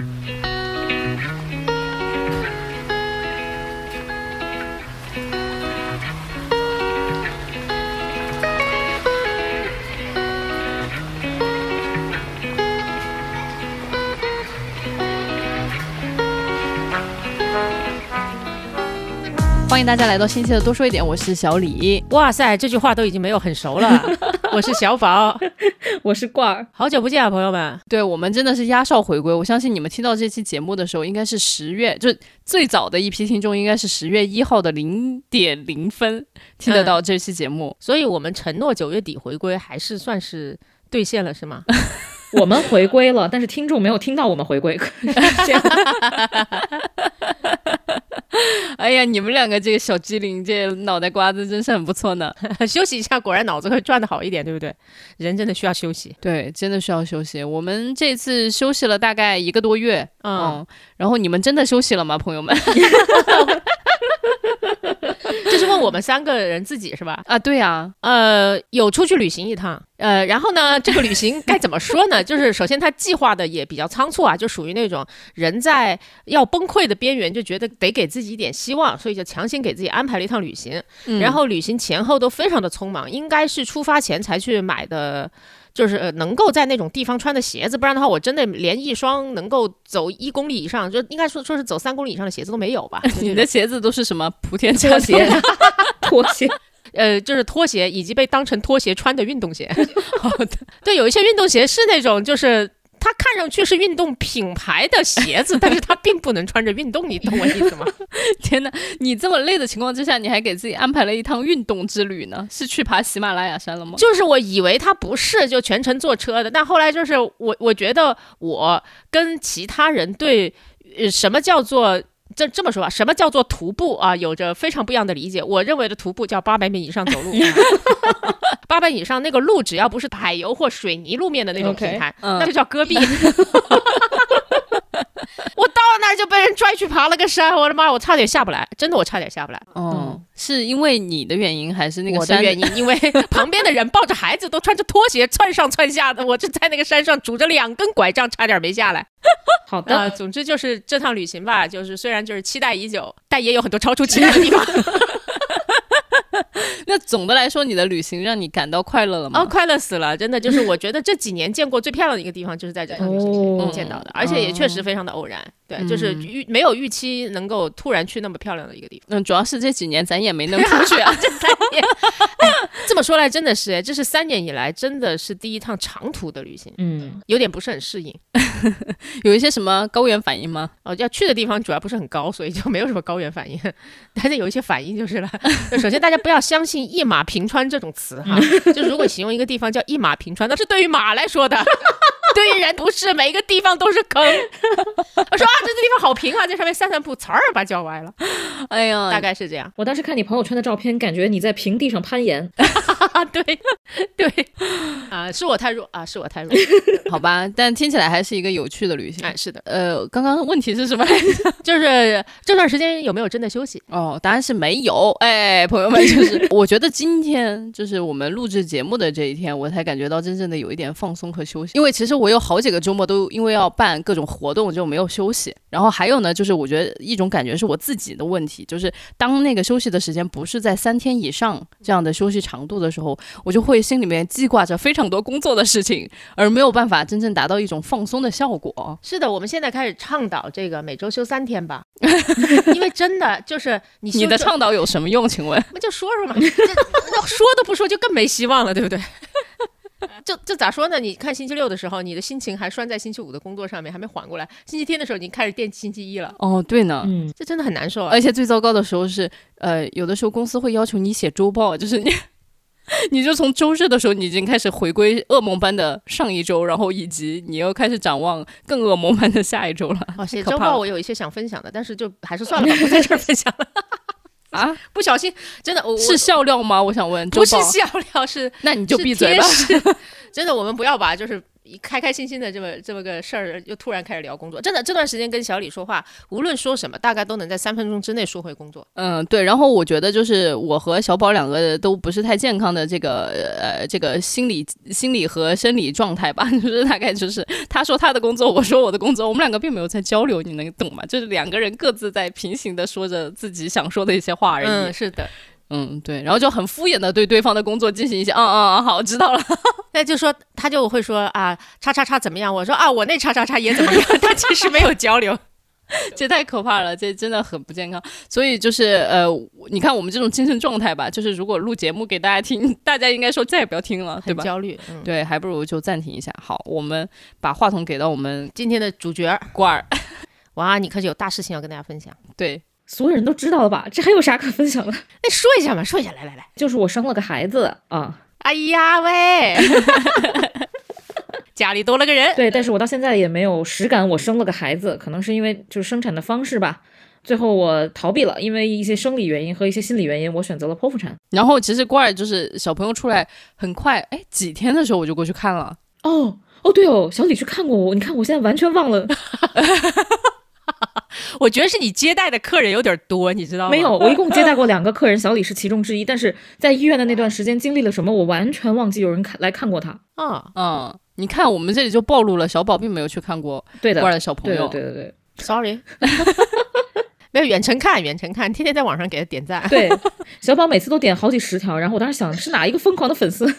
Mm-hmm. 欢迎大家来到新期的多说一点，我是小李。哇塞，这句话都已经没有很熟了。我是小宝，我是罐儿，好久不见啊，朋友们。对我们真的是压哨回归，我相信你们听到这期节目的时候，应该是十月，就最早的一批听众应该是十月一号的零点零分听得到这期节目，所以我们承诺九月底回归，还是算是兑现了，是吗？我们回归了，但是听众没有听到我们回归。哎呀，你们两个这个小机灵，这脑袋瓜子真是很不错呢。休息一下，果然脑子会转的好一点，对不对？人真的需要休息，对，真的需要休息。我们这次休息了大概一个多月，嗯，然后你们真的休息了吗，朋友们？我们三个人自己是吧？啊，对呀，呃，有出去旅行一趟，呃，然后呢，这个旅行该怎么说呢？就是首先他计划的也比较仓促啊，就属于那种人在要崩溃的边缘，就觉得得给自己一点希望，所以就强行给自己安排了一趟旅行。然后旅行前后都非常的匆忙，应该是出发前才去买的。就是能够在那种地方穿的鞋子，不然的话，我真的连一双能够走一公里以上，就应该说说是走三公里以上的鞋子都没有吧？你的鞋子都是什么莆田拖鞋？拖鞋，呃，就是拖鞋，以及被当成拖鞋穿的运动鞋。好的，对，有一些运动鞋是那种就是。它看上去是运动品牌的鞋子，但是它并不能穿着运动，你懂我意思吗？天哪，你这么累的情况之下，你还给自己安排了一趟运动之旅呢？是去爬喜马拉雅山了吗？就是我以为它不是，就全程坐车的，但后来就是我，我觉得我跟其他人对呃什么叫做。这这么说吧，什么叫做徒步啊？有着非常不一样的理解。我认为的徒步叫八百米以上走路，八百以上那个路只要不是柏油或水泥路面的那种平台，那就叫戈壁。我到那儿就被人拽去爬了个山，我的妈！我差点下不来，真的，我差点下不来。哦，是因为你的原因还是那个山的原因？因为 旁边的人抱着孩子都穿着拖鞋窜上窜下的，我就在那个山上拄着两根拐杖，差点没下来。好的，总之就是这趟旅行吧，就是虽然就是期待已久，但也有很多超出期待的地方。那总的来说，你的旅行让你感到快乐了吗？哦，快乐死了！真的，就是我觉得这几年见过最漂亮的一个地方，就是在这趟旅行见到的，而且也确实非常的偶然。对，就是预没有预期能够突然去那么漂亮的一个地方。嗯，主要是这几年咱也没能出去啊。这三年，这么说来真的是，这是三年以来真的是第一趟长途的旅行。嗯，有点不是很适应。有一些什么高原反应吗？哦，要去的地方主要不是很高，所以就没有什么高原反应。但是有一些反应就是了。首先，大家不要相信“一马平川”这种词哈。就如果形容一个地方叫“一马平川”，那是对于马来说的。对于人不是，每一个地方都是坑。我说啊，这个地方好平啊，在上面散散步，呲儿把脚崴了。哎呀，大概是这样。我当时看你朋友圈的照片，感觉你在平地上攀岩。对对啊，是我太弱啊，是我太弱。好吧，但听起来还是一个有趣的旅行。哎，是的。呃，刚刚问题是什么？就是这段时间有没有真的休息？哦，答案是没有。哎，朋友们，就是我觉得今天就是我们录制节目的这一天，我才感觉到真正的有一点放松和休息，因为其实我。我有好几个周末都因为要办各种活动就没有休息，然后还有呢，就是我觉得一种感觉是我自己的问题，就是当那个休息的时间不是在三天以上这样的休息长度的时候，我就会心里面记挂着非常多工作的事情，而没有办法真正达到一种放松的效果。是的，我们现在开始倡导这个每周休三天吧，因为真的就是你你的倡导有什么用？请问？那就说说嘛，那 说都不说就更没希望了，对不对？就就咋说呢？你看星期六的时候，你的心情还拴在星期五的工作上面，还没缓过来。星期天的时候，已经开始惦记星期一了。哦，对呢，嗯，这真的很难受。而且最糟糕的时候是，呃，有的时候公司会要求你写周报，就是你，你就从周日的时候，你已经开始回归噩梦般的上一周，然后以及你又开始展望更噩梦般的下一周了。哦，写周报我有一些想分享的，但是就还是算了吧，不在这儿分享了。啊！不小心，真的，我是笑料吗？我想问，不是笑料，是那你就闭嘴吧。真的，我们不要把就是一开开心心的这么这么个事儿，又突然开始聊工作。真的，这段时间跟小李说话，无论说什么，大概都能在三分钟之内说回工作。嗯，对。然后我觉得就是我和小宝两个都不是太健康的这个呃这个心理心理和生理状态吧，就是大概就是他说他的工作，我说我的工作，我们两个并没有在交流，你能懂吗？就是两个人各自在平行的说着自己想说的一些话而已。嗯，是的。嗯，对，然后就很敷衍的对对方的工作进行一些，嗯嗯嗯，好，知道了。那就说他就会说啊，叉叉叉怎么样？我说啊，我那叉叉叉也怎么样？他其实没有交流，这太可怕了，这真的很不健康。所以就是呃，你看我们这种精神状态吧，就是如果录节目给大家听，大家应该说再也不要听了，对吧？焦虑，对，还不如就暂停一下。好，我们把话筒给到我们今天的主角瓜儿。哇，你可是有大事情要跟大家分享。对。所有人都知道了吧？这还有啥可分享的？那说一下嘛，说一下，来来来，就是我生了个孩子啊！哎呀喂，家里多了个人。对，但是我到现在也没有实感我生了个孩子，可能是因为就是生产的方式吧。最后我逃避了，因为一些生理原因和一些心理原因，我选择了剖腹产。然后其实怪就是小朋友出来很快，哎，几天的时候我就过去看了。哦哦，对哦，小李去看过我，你看我现在完全忘了。我觉得是你接待的客人有点多，你知道吗？没有，我一共接待过两个客人，小李是其中之一。但是在医院的那段时间经历了什么，我完全忘记有人看来看过他。啊嗯，你看我们这里就暴露了，小宝并没有去看过对的，的小朋友。对对对，sorry，没有远程看，远程看，天天在网上给他点赞。对，小宝每次都点好几十条，然后我当时想是哪一个疯狂的粉丝。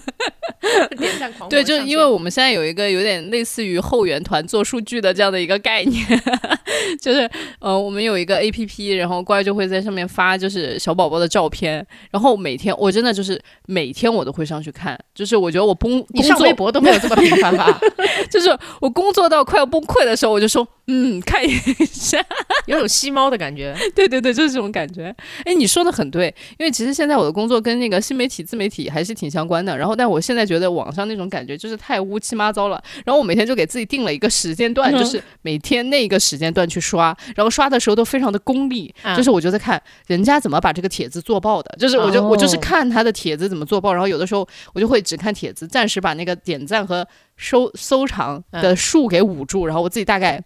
点赞狂对，就是因为我们现在有一个有点类似于后援团做数据的这样的一个概念，就是呃，我们有一个 A P P，然后乖就会在上面发就是小宝宝的照片，然后每天我真的就是每天我都会上去看，就是我觉得我崩，你上微博都没有这么频繁吧？就是我工作到快要崩溃的时候，我就说嗯，看一下，有种吸猫的感觉。对对对，就是这种感觉。哎，你说的很对，因为其实现在我的工作跟那个新媒体、自媒体还是挺相关的。然后，但我现在觉得网上那种感觉就是太乌七八糟了。然后我每天就给自己定了一个时间段，就是每天那个时间段去刷，然后刷的时候都非常的功利，就是我就在看人家怎么把这个帖子做爆的，就是我就我就是看他的帖子怎么做爆。然后有的时候我就会只看帖子，暂时把那个点赞和收收藏的数给捂住，然后我自己大概。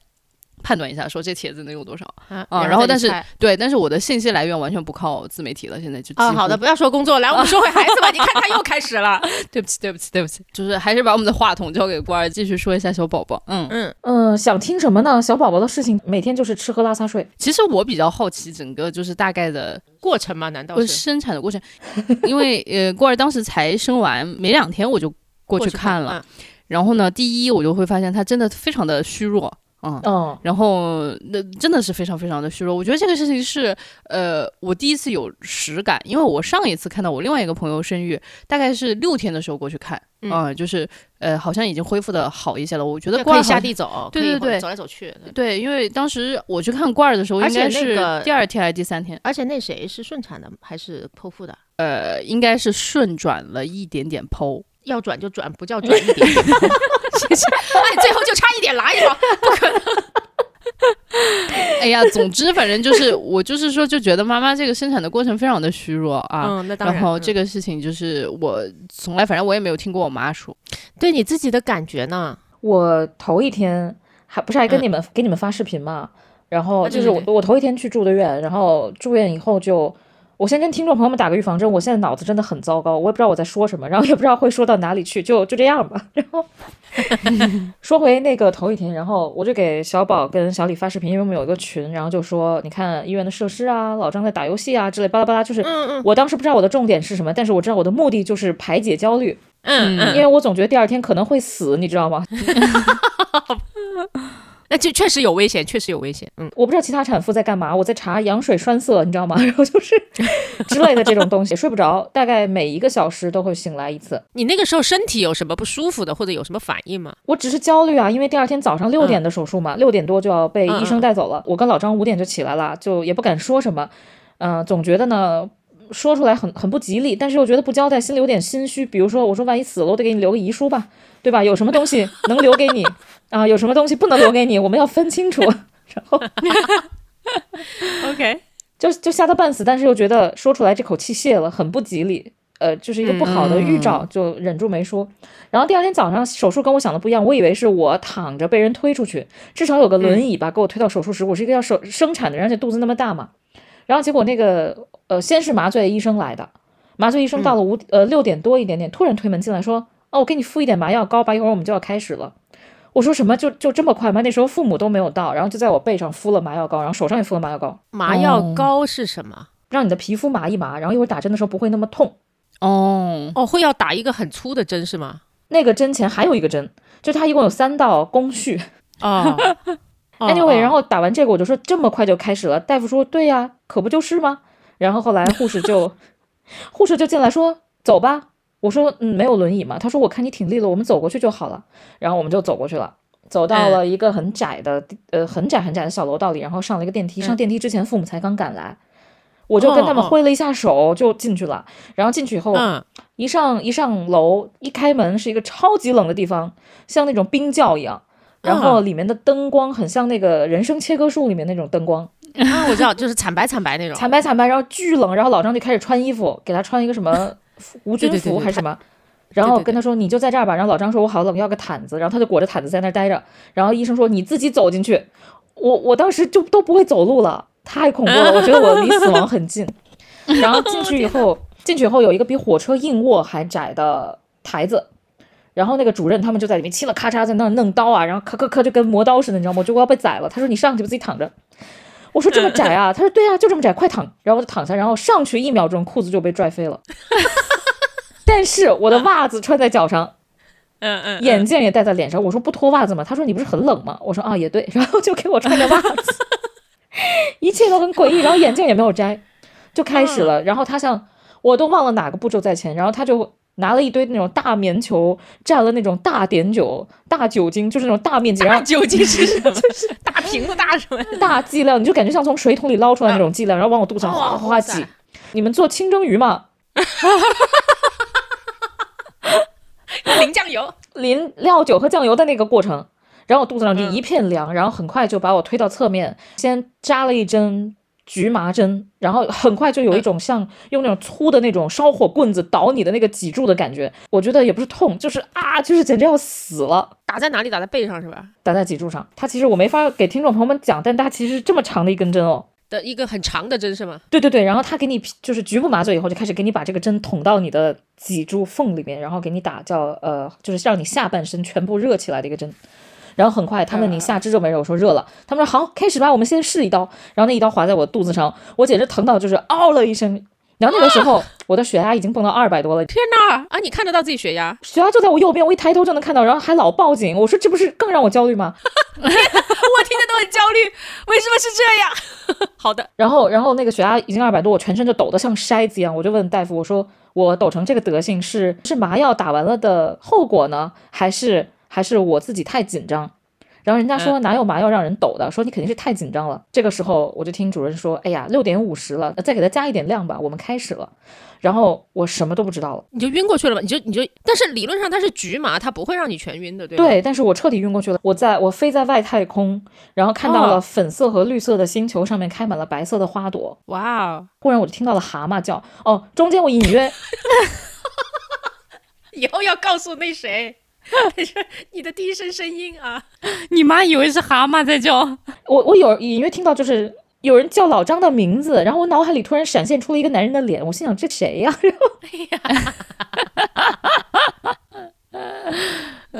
判断一下，说这帖子能有多少啊？然后但是对，但是我的信息来源完全不靠自媒体了，现在就啊，好的，不要说工作，来 我们说回孩子吧。你看他又开始了，对不起，对不起，对不起，就是还是把我们的话筒交给官儿，继续说一下小宝宝。嗯嗯嗯，想听什么呢？小宝宝的事情，每天就是吃喝拉撒睡。其实我比较好奇整个就是大概的过程嘛？难道是生产的过程？因为呃，官儿当时才生完没两天，我就过去看了。然后呢，第一我就会发现他真的非常的虚弱。嗯然后那真的是非常非常的虚弱。我觉得这个事情是，呃，我第一次有实感，因为我上一次看到我另外一个朋友生育，大概是六天的时候过去看，嗯，就是呃，好像已经恢复的好一些了。我觉得可以下地走，对对对，走来走去，对，因为当时我去看罐儿的时候，应该是第二天还是第三天，而且那谁是顺产的还是剖腹的？呃，应该是顺转了一点点剖。要转就转，不叫转一点点。谢谢。哎，最后就差一点拉一刀，不可能。哎呀，总之反正就是，我就是说，就觉得妈妈这个生产的过程非常的虚弱啊。嗯，那当然。然后这个事情就是我从来，反正我也没有听过我妈说。对你自己的感觉呢？我头一天还不是还跟你们给你们发视频嘛？然后就是我我头一天去住的院，然后住院以后就。我先跟听众朋友们打个预防针，我现在脑子真的很糟糕，我也不知道我在说什么，然后也不知道会说到哪里去，就就这样吧。然后 说回那个头一天，然后我就给小宝跟小李发视频，因为我们有一个群，然后就说你看医院的设施啊，老张在打游戏啊之类巴拉巴拉，就是我当时不知道我的重点是什么，但是我知道我的目的就是排解焦虑，嗯嗯，因为我总觉得第二天可能会死，你知道吗？那就确实有危险，确实有危险。嗯，我不知道其他产妇在干嘛，我在查羊水栓塞，你知道吗？然后就是 之类的这种东西，睡不着，大概每一个小时都会醒来一次。你那个时候身体有什么不舒服的，或者有什么反应吗？我只是焦虑啊，因为第二天早上六点的手术嘛，六点多就要被医生带走了。我跟老张五点就起来了，就也不敢说什么，嗯，总觉得呢说出来很很不吉利，但是又觉得不交代心里有点心虚。比如说，我说万一死了，我得给你留个遗书吧，对吧？有什么东西能留给你？啊，有什么东西不能留给你？我们要分清楚。然后，OK，就就吓得半死，但是又觉得说出来这口气泄了，很不吉利。呃，就是一个不好的预兆，就忍住没说。然后第二天早上手术跟我想的不一样，我以为是我躺着被人推出去，至少有个轮椅吧，给我推到手术室。我是一个要手生产的人，而且肚子那么大嘛。然后结果那个呃，先是麻醉医生来的，麻醉医生到了五呃六点多一点点，突然推门进来说：“哦，我给你敷一点麻药膏吧，一会儿我们就要开始了。”我说什么就就这么快吗？那时候父母都没有到，然后就在我背上敷了麻药膏，然后手上也敷了麻药膏。麻药膏是什么？让你的皮肤麻一麻，然后一会儿打针的时候不会那么痛。哦哦，会要打一个很粗的针是吗？那个针前还有一个针，就它一共有三道工序。哦 Anyway，然后打完这个我就说这么快就开始了，大夫说对呀，可不就是吗？然后后来护士就护士就进来说走吧。我说嗯，没有轮椅嘛。他说我看你挺利落，我们走过去就好了。然后我们就走过去了，走到了一个很窄的呃很窄很窄的小楼道里，然后上了一个电梯。上电梯之前父母才刚赶来，我就跟他们挥了一下手就进去了。然后进去以后，一上一上楼一开门是一个超级冷的地方，像那种冰窖一样。然后里面的灯光很像那个人生切割术里面那种灯光啊，我知道，就是惨白惨白那种，惨白惨白，然后巨冷，然后老张就开始穿衣服，给他穿一个什么 无菌服还是什么，然后跟他说你就在这儿吧，然后老张说我好冷，要个毯子，然后他就裹着毯子在那儿待着，然后医生说你自己走进去，我我当时就都不会走路了，太恐怖了，我觉得我离死亡很近，然后进去以后，进去以后有一个比火车硬卧还窄的台子。然后那个主任他们就在里面嘁了咔嚓在那儿弄刀啊，然后咔咔咔就跟磨刀似的，你知道吗？我就我要被宰了。他说你上去吧，自己躺着。我说这么窄啊？他说对啊，就这么窄，快躺。然后我就躺下，然后上去一秒钟裤子就被拽飞了。但是我的袜子穿在脚上，嗯嗯，眼镜也戴在脸上。我说不脱袜子吗？他说你不是很冷吗？我说啊也对。然后就给我穿着袜子，一切都很诡异。然后眼镜也没有摘，就开始了。然后他像我都忘了哪个步骤在前，然后他就。拿了一堆那种大棉球，蘸了那种大碘酒、大酒精，就是那种大面积。然后 酒精是什么？就是大瓶子、大什么？大剂量，你就感觉像从水桶里捞出来那种剂量，然后往我肚子上哗哗哗挤。你们做清蒸鱼吗？淋酱油、淋料酒和酱油的那个过程，然后我肚子上就一片凉，然后很快就把我推到侧面，先扎了一针。局麻针，然后很快就有一种像用那种粗的那种烧火棍子捣你的那个脊柱的感觉。我觉得也不是痛，就是啊，就是简直要死了。打在哪里？打在背上是吧？打在脊柱上。它其实我没法给听众朋友们讲，但它其实是这么长的一根针哦。的一个很长的针是吗？对对对。然后他给你就是局部麻醉以后，就开始给你把这个针捅到你的脊柱缝里面，然后给你打叫呃，就是让你下半身全部热起来的一个针。然后很快，他问你下肢热没热？我说热了。他们说好，开始吧，我们先试一刀。然后那一刀划在我肚子上，我简直疼到就是嗷了一声。然后那个时候，我的血压已经蹦到二百多了。天哪！啊，你看得到自己血压？血压就在我右边，我一抬头就能看到。然后还老报警，我说这不是更让我焦虑吗？我听着都很焦虑，为什么是这样？好的。然后，然后那个血压已经二百多，我全身就抖得像筛子一样。我就问大夫，我说我抖成这个德行是是麻药打完了的后果呢，还是还是我自己太紧张？然后人家说哪有麻药让人抖的？说你肯定是太紧张了。这个时候我就听主任说：“哎呀，六点五十了，再给他加一点量吧，我们开始了。”然后我什么都不知道了，你就晕过去了吧？你就你就，但是理论上它是局麻，它不会让你全晕的，对吧？对，但是我彻底晕过去了。我在我飞在外太空，然后看到了粉色和绿色的星球上面开满了白色的花朵。哇哦！忽然我就听到了蛤蟆叫。哦，中间我隐约，以后要告诉那谁。你的第一声声音啊，你妈以为是蛤蟆在叫我，我有隐约听到就是有人叫老张的名字，然后我脑海里突然闪现出了一个男人的脸，我心想这谁呀？然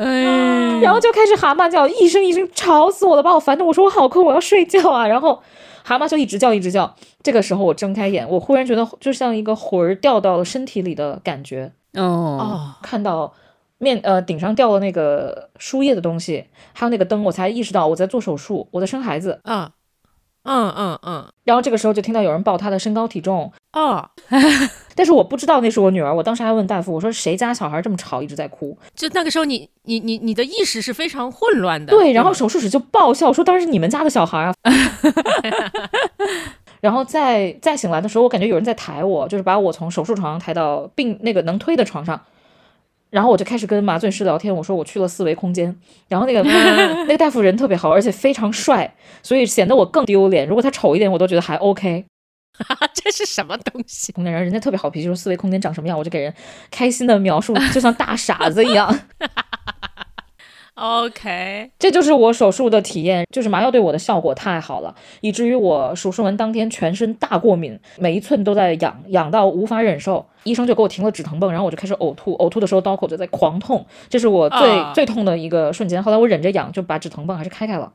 后，然后就开始蛤蟆叫，一声一声吵死我了，把我烦的。我说我好困，我要睡觉啊。然后蛤蟆就一直叫，一直叫。这个时候我睁开眼，我忽然觉得就像一个魂儿掉到了身体里的感觉。哦，看到。面呃顶上掉了那个输液的东西，还有那个灯，我才意识到我在做手术，我在生孩子。嗯嗯嗯嗯。然后这个时候就听到有人报他的身高体重。哦。但是我不知道那是我女儿，我当时还问大夫，我说谁家小孩这么吵，一直在哭？就那个时候你你你你的意识是非常混乱的。对，然后手术室就爆笑说当然是你们家的小孩啊。然后再再醒来的时候，我感觉有人在抬我，就是把我从手术床抬到病那个能推的床上。然后我就开始跟麻醉师聊天，我说我去了四维空间，然后那个 那个大夫人特别好，而且非常帅，所以显得我更丢脸。如果他丑一点，我都觉得还 OK。这是什么东西？然后人，人家特别好脾气，说四维空间长什么样，我就给人开心的描述，就像大傻子一样。OK，这就是我手术的体验，就是麻药对我的效果太好了，以至于我手术完当天全身大过敏，每一寸都在痒，痒到无法忍受。医生就给我停了止疼泵，然后我就开始呕吐，呕吐的时候刀口就在狂痛，这是我最、啊最痛的一个瞬间。后来我忍着痒，就把止疼泵还是开开了。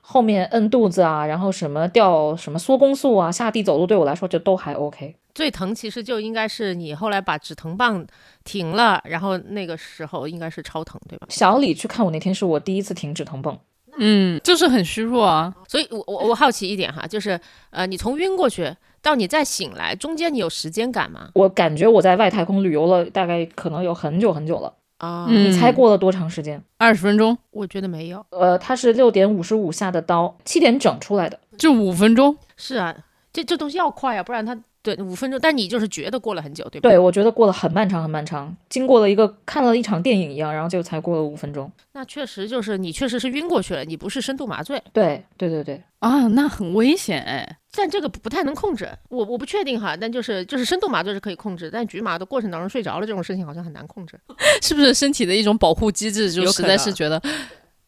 后面摁肚子啊，然后什么吊什么缩宫素啊，下地走路对我来说就都还 OK。最疼其实就应该是你后来把止疼棒停了，然后那个时候应该是超疼，对吧？小李去看我那天是我第一次停止疼泵，嗯，就是很虚弱啊。所以我我我好奇一点哈，就是呃，你从晕过去到你再醒来，中间你有时间感吗？我感觉我在外太空旅游了，大概可能有很久很久了。啊、嗯你猜过了多长时间？二十分钟我觉得没有。呃，他是六点五十五下的刀，七点整出来的。就五分钟，是啊，这这东西要快啊，不然它对五分钟，但你就是觉得过了很久，对吧？对，我觉得过了很漫长很漫长，经过了一个看了一场电影一样，然后就才过了五分钟。那确实就是你确实是晕过去了，你不是深度麻醉，对对对对，啊，那很危险哎。但这个不不太能控制，我我不确定哈，但就是就是深度麻醉是可以控制，但局麻的过程当中睡着了这种事情好像很难控制。是不是身体的一种保护机制？就实在是觉得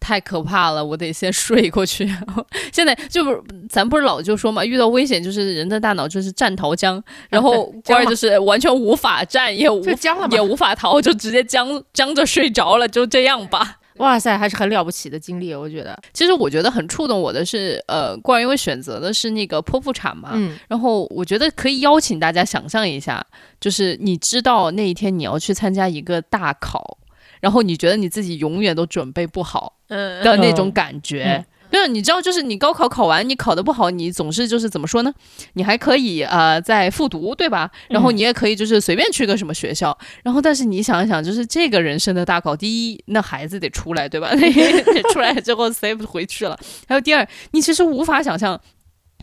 太可怕了，我得先睡过去。现在就不是咱不是老就说嘛，遇到危险就是人的大脑就是战逃僵，然后对僵嘛官儿就是完全无法战，也无也无法逃，就直接僵僵着睡着了，就这样吧。哇塞，还是很了不起的经历，我觉得。其实我觉得很触动我的是，呃，官儿因为选择的是那个剖腹产嘛，嗯，然后我觉得可以邀请大家想象一下，就是你知道那一天你要去参加一个大考，然后你觉得你自己永远都准备不好嗯的那种感觉。嗯对，你知道，就是你高考考完，你考得不好，你总是就是怎么说呢？你还可以呃再复读，对吧？然后嗯你也可以就是随便去个什么学校。然后，但是你想一想，就是这个人生的大考，第一，那孩子得出来，对吧？出来之后谁不回去了？还有第二，你其实无法想象。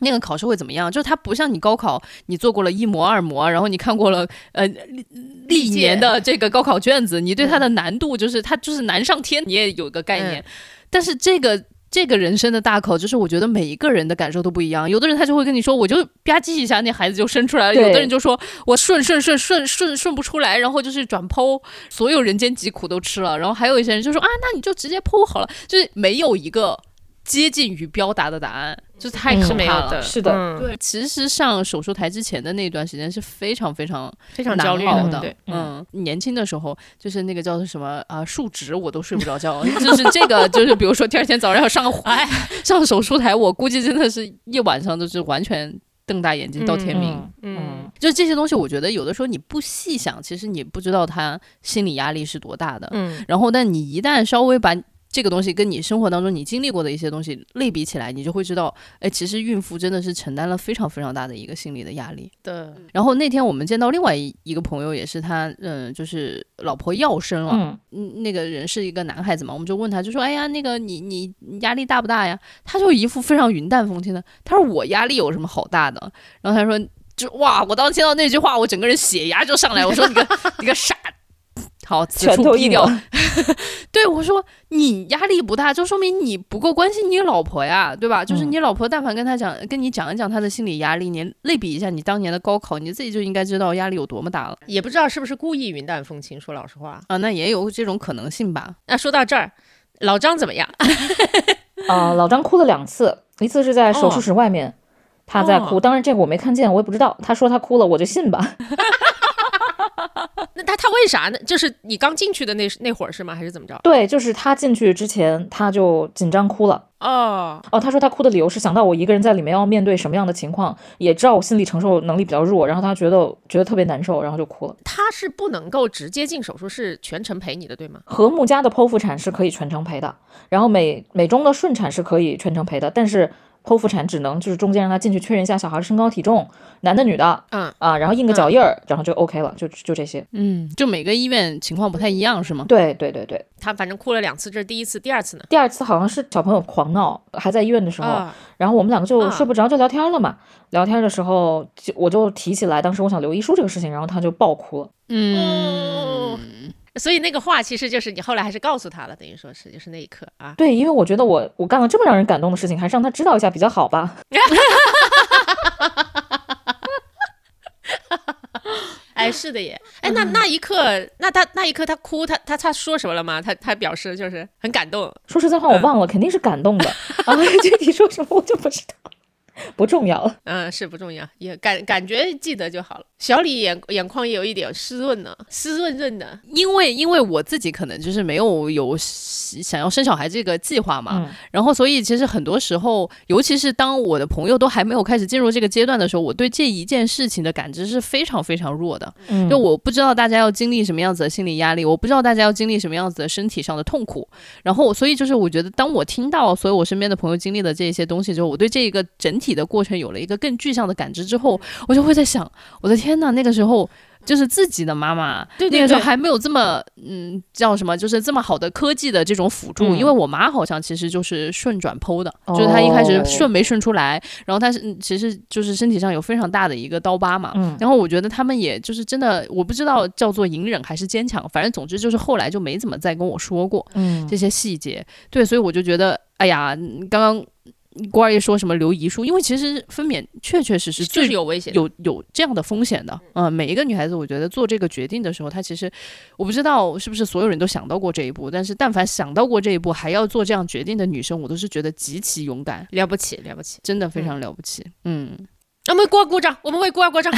那个考试会怎么样？就是它不像你高考，你做过了一模、二模，然后你看过了呃历历年的这个高考卷子，你对它的难度就是它就是难上天，你也有个概念。但是这个这个人生的大考，就是我觉得每一个人的感受都不一样。有的人他就会跟你说，我就吧唧一下，那孩子就生出来了；有的人就说我顺顺顺顺顺顺不出来，然后就是转剖，所有人间疾苦都吃了。然后还有一些人就说啊，那你就直接剖好了，就是没有一个接近于标答的答案，就太嗯可怕了。的，是的嗯对，其实上手术台之前的那段时间是非常非常非常焦虑难熬的。对，嗯，年轻的时候就是那个叫做什么啊，数值我都睡不着觉，就是这个，就是比如说第二天早上要上哎上手术台，我估计真的是一晚上都是完全瞪大眼睛到天明。嗯嗯，就这些东西，我觉得有的时候你不细想，其实你不知道他心理压力是多大的。嗯然后，但你一旦稍微把这个东西跟你生活当中你经历过的一些东西类比起来，你就会知道，哎，其实孕妇真的是承担了非常非常大的一个心理的压力。对，然后那天我们见到另外一一个朋友，也是他，嗯，就是老婆要生了，嗯，嗯，那个人是一个男孩子嘛，我们就问他，就说，哎呀，那个你你你压力大不大呀？他就一副非常云淡风轻的，他说我压力有什么好大的？然后他说，就哇，我当时听到那句话，我整个人血压就上来，我说你个 你个傻。好，此拳处毙掉。头硬了。对我说，你压力不大，就说明你不够关心你老婆呀，对吧？就是嗯你老婆，但凡跟他讲，跟你讲一讲她的心理压力，你类比一下你当年的高考，你自己就应该知道压力有多么大了也不知道是不是故意云淡风轻。说老实话，啊。那也有这种可能性吧。那说到这儿，老张怎么样？啊、老张哭了两次，一次是在手术室外面，他在哭，哦当然这个我没看见，我也不知道。他说他哭了，我就信吧。那他他为啥呢？就是你刚进去的那那会儿是吗？还是怎么着？对，就是他进去之前他就紧张哭了。哦，哦，他说他哭的理由是想到我一个人在里面要面对什么样的情况，也知道我心理承受能力比较弱，然后他觉得觉得特别难受，然后就哭了。他是不能够直接进手术室全程陪你的，对吗？和睦家的剖腹产是可以全程陪的，然后美美中的顺产是可以全程陪的，但是剖腹产只能就是中间让他进去确认一下小孩身高体重，男的女的，嗯啊，然后印个脚印儿，然后就 OK 了，就就这些。嗯，就每个医院情况不太一样，是吗？对对对对，他反正哭了两次，这是第一次，第二次呢？第二次好像是小朋友狂闹，还在医院的时候，啊，然后我们两个就啊睡不着，就聊天了嘛。聊天的时候，就我就提起来，当时我想留遗书这个事情，然后他就爆哭了。嗯，所以那个话其实就是你后来还是告诉他了，等于说是，就是那一刻啊。对，因为我觉得我我干了这么让人感动的事情，还是让他知道一下比较好吧。哎，是的耶。哎，那那一刻，那他那一刻他哭，他他他说什么了吗？他他表示就是很感动。说实在话，我忘了，肯定是感动的。啊，具体说什么我就不知道。不重要，嗯，是不重要，也感感觉记得就好了。小李眼眼眶也有一点湿润呢，湿润润的，因为因为我自己可能就是没有有想要生小孩这个计划嘛，然后所以其实很多时候，尤其是当我的朋友都还没有开始进入这个阶段的时候，我对这一件事情的感知是非常非常弱的，就我不知道大家要经历什么样子的心理压力，我不知道大家要经历什么样子的身体上的痛苦，然后所以就是我觉得当我听到所有我身边的朋友经历的这些东西之后，我对这一个整体。的过程有了一个更具象的感知之后，我就会在想，我的天呐，那个时候就是自己的妈妈，那个时候还没有这么嗯叫什么，就是这么好的科技的这种辅助。因为我妈好像其实就是顺转剖的，就是她一开始顺没顺出来，然后她是其实就是身体上有非常大的一个刀疤嘛。然后我觉得他们也就是真的，我不知道叫做隐忍还是坚强，反正总之就是后来就没怎么再跟我说过这些细节。对，所以我就觉得，哎呀，刚刚。郭二爷说什么留遗书？因为其实分娩确确实实就是有危险，有有这样的风险的。嗯，每一个女孩子，我觉得做这个决定的时候，她其实我不知道是不是所有人都想到过这一步，但是但凡想到过这一步还要做这样决定的女生，我都是觉得极其勇敢，了不起，了不起，真的非常了不起。嗯，我们郭二鼓掌，我们为郭二鼓掌。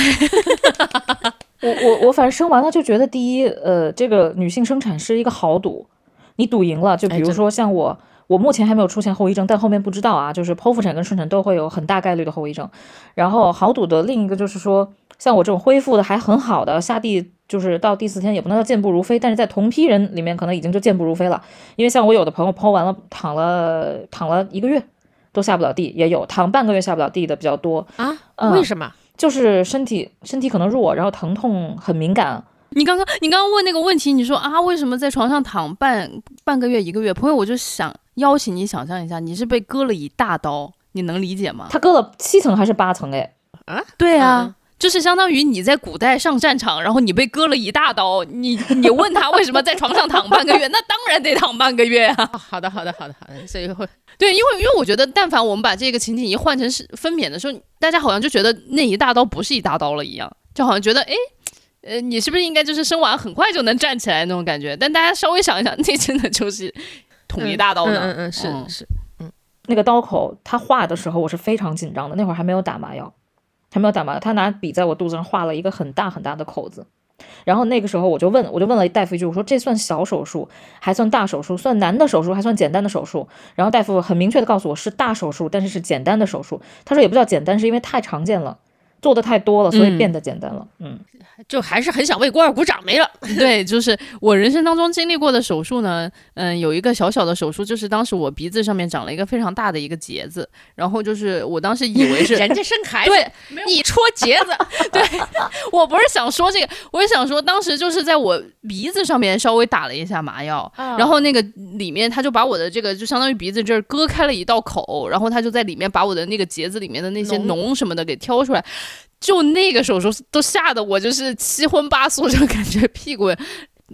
我我我反正生完了就觉得，第一，呃，这个女性生产是一个豪赌，你赌赢了，就比如说像我。我目前还没有出现后遗症，但后面不知道啊。就是剖腹产跟顺产都会有很大概率的后遗症。然后豪赌的另一个就是说，像我这种恢复的还很好的，下地就是到第四天也不能叫健步如飞，但是在同批人里面可能已经就健步如飞了。因为像我有的朋友剖完了躺了躺了一个月都下不了地，也有躺半个月下不了地的比较多啊。为什么？就是身体身体可能弱，然后疼痛很敏感。你刚刚你刚刚问那个问题，你说啊，为什么在床上躺半半个月一个月？朋友，我就想邀请你想象一下，你是被割了一大刀，你能理解吗？他割了七层还是八层？哎，啊，对啊，就是相当于你在古代上战场，然后你被割了一大刀，你 你问他为什么在床上躺半个月？那当然得躺半个月啊。好的，好的，好的，好的。所以会对，因为因为我觉得，但凡我们把这个情景一换成是分娩的时候，大家好像就觉得那一大刀不是一大刀了一样，就好像觉得哎。呃，你是不是应该就是生完很快就能站起来那种感觉？但大家稍微想一想，那真的就是捅一大刀的。嗯嗯，是是，嗯，那个刀口他画的时候，我是非常紧张的。那会儿还没有打麻药，还没有打麻药，他拿笔在我肚子上画了一个很大很大的口子。然后那个时候我就问，我就问了大夫一句，我说这算小手术还算大手术？算难的手术还算简单的手术？然后大夫很明确的告诉我是大手术，但是是简单的手术。他说也不叫简单，是因为太常见了。做的太多了，所以变得简单了。嗯，就还是很想为郭二鼓掌没了。对，就是我人生当中经历过的手术呢，嗯，有一个小小的手术，就是当时我鼻子上面长了一个非常大的一个结子，然后就是我当时以为是人家生孩子，对，你戳结子，对我不是想说这个，我是想说当时就是在我鼻子上面稍微打了一下麻药，然后那个里面他就把我的这个就相当于鼻子这儿割开了一道口，然后他就在里面把我的那个结子里面的那些脓什么的给挑出来。就那个手术都吓得我就是七荤八素，就感觉屁滚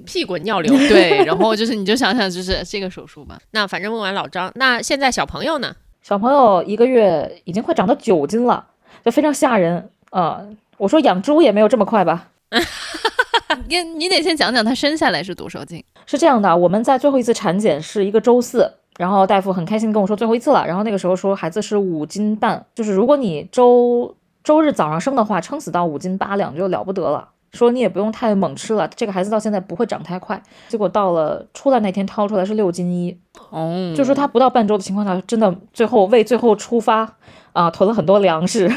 屁滚尿流。对，然后就是你就想想，就是这个手术吧。那反正问完老张，那现在小朋友呢？小朋友一个月已经快长到九斤了，就非常吓人啊！我说养猪也没有这么快吧？你你得先讲讲他生下来是多少斤？是这样的，我们在最后一次产检是一个周四，然后大夫很开心跟我说最后一次了，然后那个时候说孩子是五斤半，就是如果你周。周日早上生的话，撑死到五斤八两就了不得了。说你也不用太猛吃了，这个孩子到现在不会长太快。结果到了出来那天掏出来是六斤一，哦，就说他不到半周的情况下，真的最后为最后出发啊囤了很多粮食。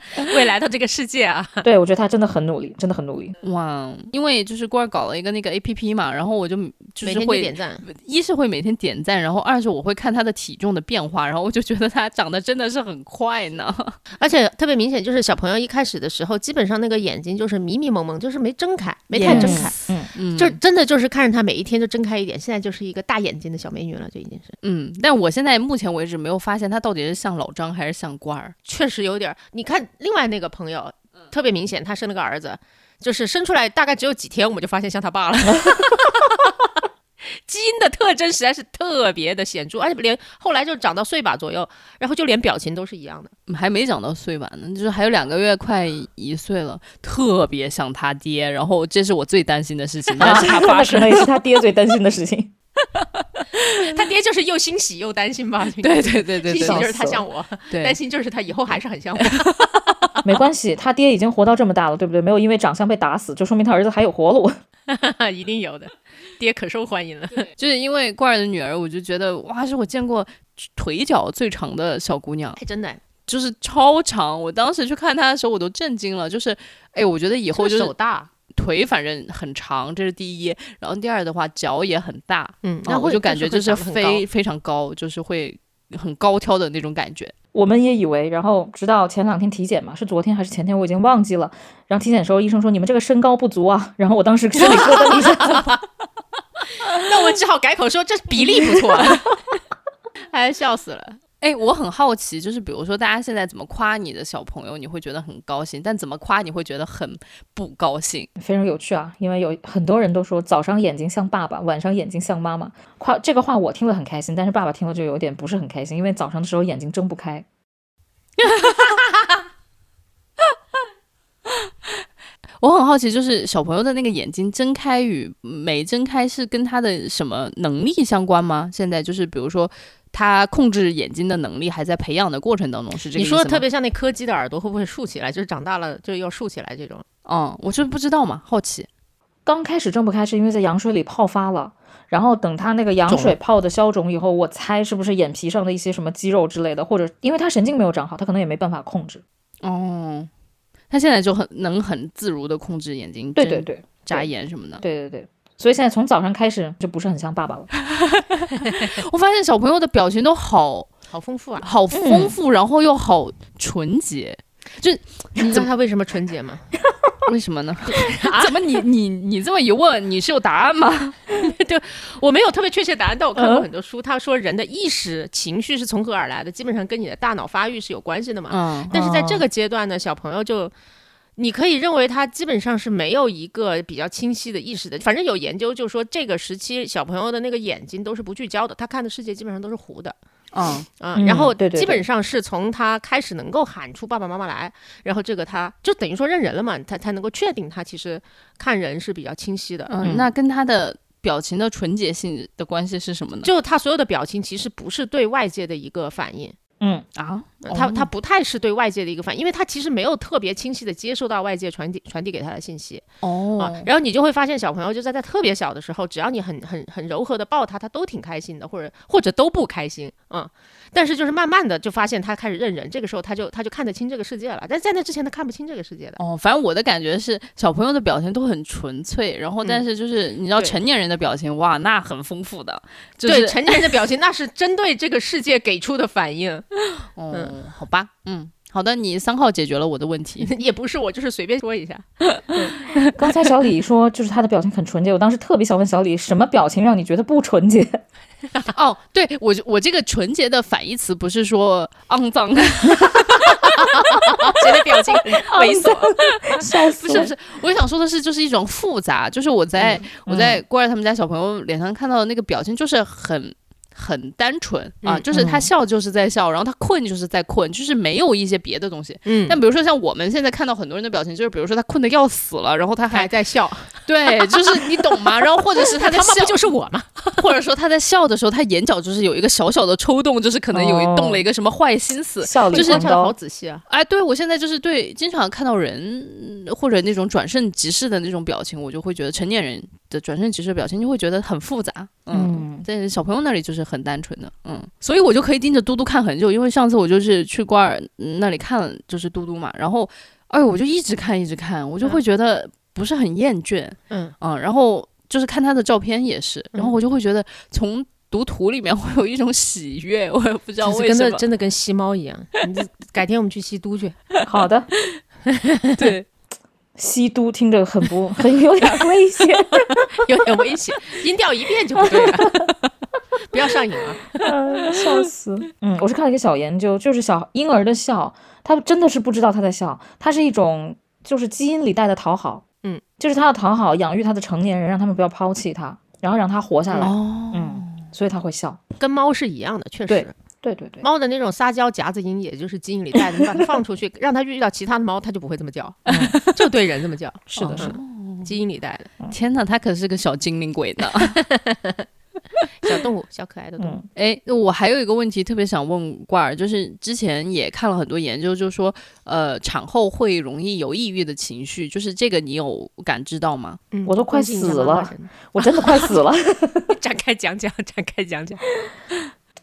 未来的这个世界啊，对我觉得他真的很努力，真的很努力。哇！因为就是郭儿搞了一个那个 A P P 嘛，然后我就就是会点赞，一是会每天点赞，然后二是我会看他的体重的变化，然后我就觉得他长得真的是很快呢，而且特别明显，就是小朋友一开始的时候，基本上那个眼睛就是迷迷蒙蒙，就是没睁开，没太睁开，嗯。嗯，就真的就是看着他每一天就睁开一点，现在就是一个大眼睛的小美女了，就已经是，嗯，但我现在目前为止没有发现他到底是像老张还是像官儿，确实有点，你看另外那个朋友。特别明显，他生了个儿子，就是生出来大概只有几天，我们就发现像他爸了。基因的特征实在是特别的显著，而且连后来就长到岁把左右，然后就连表情都是一样的。还没长到岁吧呢，就是还有两个月，快一岁了，特别像他爹。然后这是我最担心的事情，但是他发生了 也是他爹最担心的事情。他爹就是又欣喜又担心吧？对对对对对，欣喜就是他像我，担心就是他以后还是很像我。没关系，他爹已经活到这么大了，对不对？没有因为长相被打死，就说明他儿子还有活路。一定有的，爹可受欢迎了。就是因为怪儿的女儿，我就觉得哇，是我见过腿脚最长的小姑娘，哎，真的就是超长。我当时去看她的时候，我都震惊了。就是，哎，我觉得以后就是手大，腿反正很长，这是第一。然后第二的话，脚也很大，嗯，那我就感觉就是非非常高，就是会很高挑的那种感觉。我们也以为，然后直到前两天体检嘛，是昨天还是前天，我已经忘记了。然后体检的时候，医生说你们这个身高不足啊。然后我当时心里咯噔一下，那我只好改口说这比例不错，哎，笑死了。哎，我很好奇，就是比如说，大家现在怎么夸你的小朋友，你会觉得很高兴；但怎么夸你会觉得很不高兴？非常有趣啊！因为有很多人都说早上眼睛像爸爸，晚上眼睛像妈妈。夸这个话我听了很开心，但是爸爸听了就有点不是很开心，因为早上的时候眼睛睁不开。我很好奇，就是小朋友的那个眼睛睁开与没睁开是跟他的什么能力相关吗？现在就是比如说。他控制眼睛的能力还在培养的过程当中，是这个你说的特别像那柯基的耳朵会不会竖起来？就是长大了就要竖起来这种。嗯，我就不知道嘛，好奇。刚开始睁不开是因为在羊水里泡发了，然后等他那个羊水泡的消肿以后，我猜是不是眼皮上的一些什么肌肉之类的，或者因为他神经没有长好，他可能也没办法控制。哦，他现在就很能很自如的控制眼睛，对对对，眨眼什么的，对对对。所以现在从早上开始就不是很像爸爸了。我发现小朋友的表情都好好丰富啊，好丰富，然后又好纯洁。就你知道他为什么纯洁吗？为什么呢？怎么你你你这么一问，你是有答案吗？对，我没有特别确切答案，但我看过很多书，他说人的意识情绪是从何而来的，基本上跟你的大脑发育是有关系的嘛。嗯。但是在这个阶段呢，小朋友就。你可以认为他基本上是没有一个比较清晰的意识的，反正有研究就说这个时期小朋友的那个眼睛都是不聚焦的，他看的世界基本上都是糊的。嗯嗯，然后基本上是从他开始能够喊出爸爸妈妈来，然后这个他就等于说认人了嘛，他才能够确定他其实看人是比较清晰的。嗯，那跟他的表情的纯洁性的关系是什么呢？就他所有的表情其实不是对外界的一个反应。嗯啊。他他不太是对外界的一个反应，因为他其实没有特别清晰的接受到外界传递传递给他的信息哦。然后你就会发现小朋友就在他特别小的时候，只要你很很很柔和的抱他，他都挺开心的，或者或者都不开心，嗯。但是就是慢慢的就发现他开始认人，这个时候他就他就看得清这个世界了。但在那之前他看不清这个世界的。哦，反正我的感觉是小朋友的表情都很纯粹，然后但是就是你知道成年人的表情哇，那很丰富的。对，成年人的表情那是针对这个世界给出的反应。嗯，好吧。嗯，好的，你三号解决了我的问题，也不是我，就是随便说一下。刚才小李说，就是他的表情很纯洁，我当时特别想问小李，什么表情让你觉得不纯洁？哦，对我，我这个纯洁的反义词不是说肮脏，谁的表情猥琐？笑死！不是不是，我想说的是，就是一种复杂，就是我在我在郭儿他们家小朋友脸上看到的那个表情，就是很。很单纯啊，就是他笑就是在笑，然后他困就是在困，就是没有一些别的东西。嗯，但比如说像我们现在看到很多人的表情，就是比如说他困的要死了，然后他还在笑，对，就是你懂吗？然后或者是他在笑，就是我吗？或者说他在笑的时候，他眼角就是有一个小小的抽动，就是可能有一动了一个什么坏心思，就是观察的好仔细啊。哎，对我现在就是对经常看到人或者那种转瞬即逝的那种表情，我就会觉得成年人。的转瞬即逝表情就会觉得很复杂，嗯，在小朋友那里就是很单纯的，嗯，所以我就可以盯着嘟嘟看很久，因为上次我就是去瓜尔那里看，就是嘟嘟嘛，然后，哎，我就一直看一直看，我就会觉得不是很厌倦，嗯。嗯，然后就是看他的照片也是，然后我就会觉得从读图里面 会有一种喜悦，我也不知道为什么，真的跟吸猫一样，改天我们去吸都去，好的，对。吸都听着很不很有点危险，有点危险，音调一变就不对了，不要上瘾啊！笑死。嗯，我是看了一个小研究，就是小婴儿的笑，他真的是不知道他在笑，他是一种就是基因里带的讨好，嗯，就是他要讨好养育他的成年人，让他们不要抛弃他。然后让他活下来。哦，嗯，所以他会笑。跟猫是一样的，确实。对对对，猫的那种撒娇夹子音，也就是基因里带的。你把它放出去，让它遇到其他的猫，它就不会这么叫，就对人这么叫。是的，是的。嗯基因里带的天哪，它可是个小精灵鬼呢。小动物，小可爱的动物。嗯哎，我还有一个问题特别想问罐儿，就是之前也看了很多研究，就是说，呃，产后会容易有抑郁的情绪，就是这个你有感知到吗？嗯我都快死了我真的快死了。展开讲讲，展开讲讲。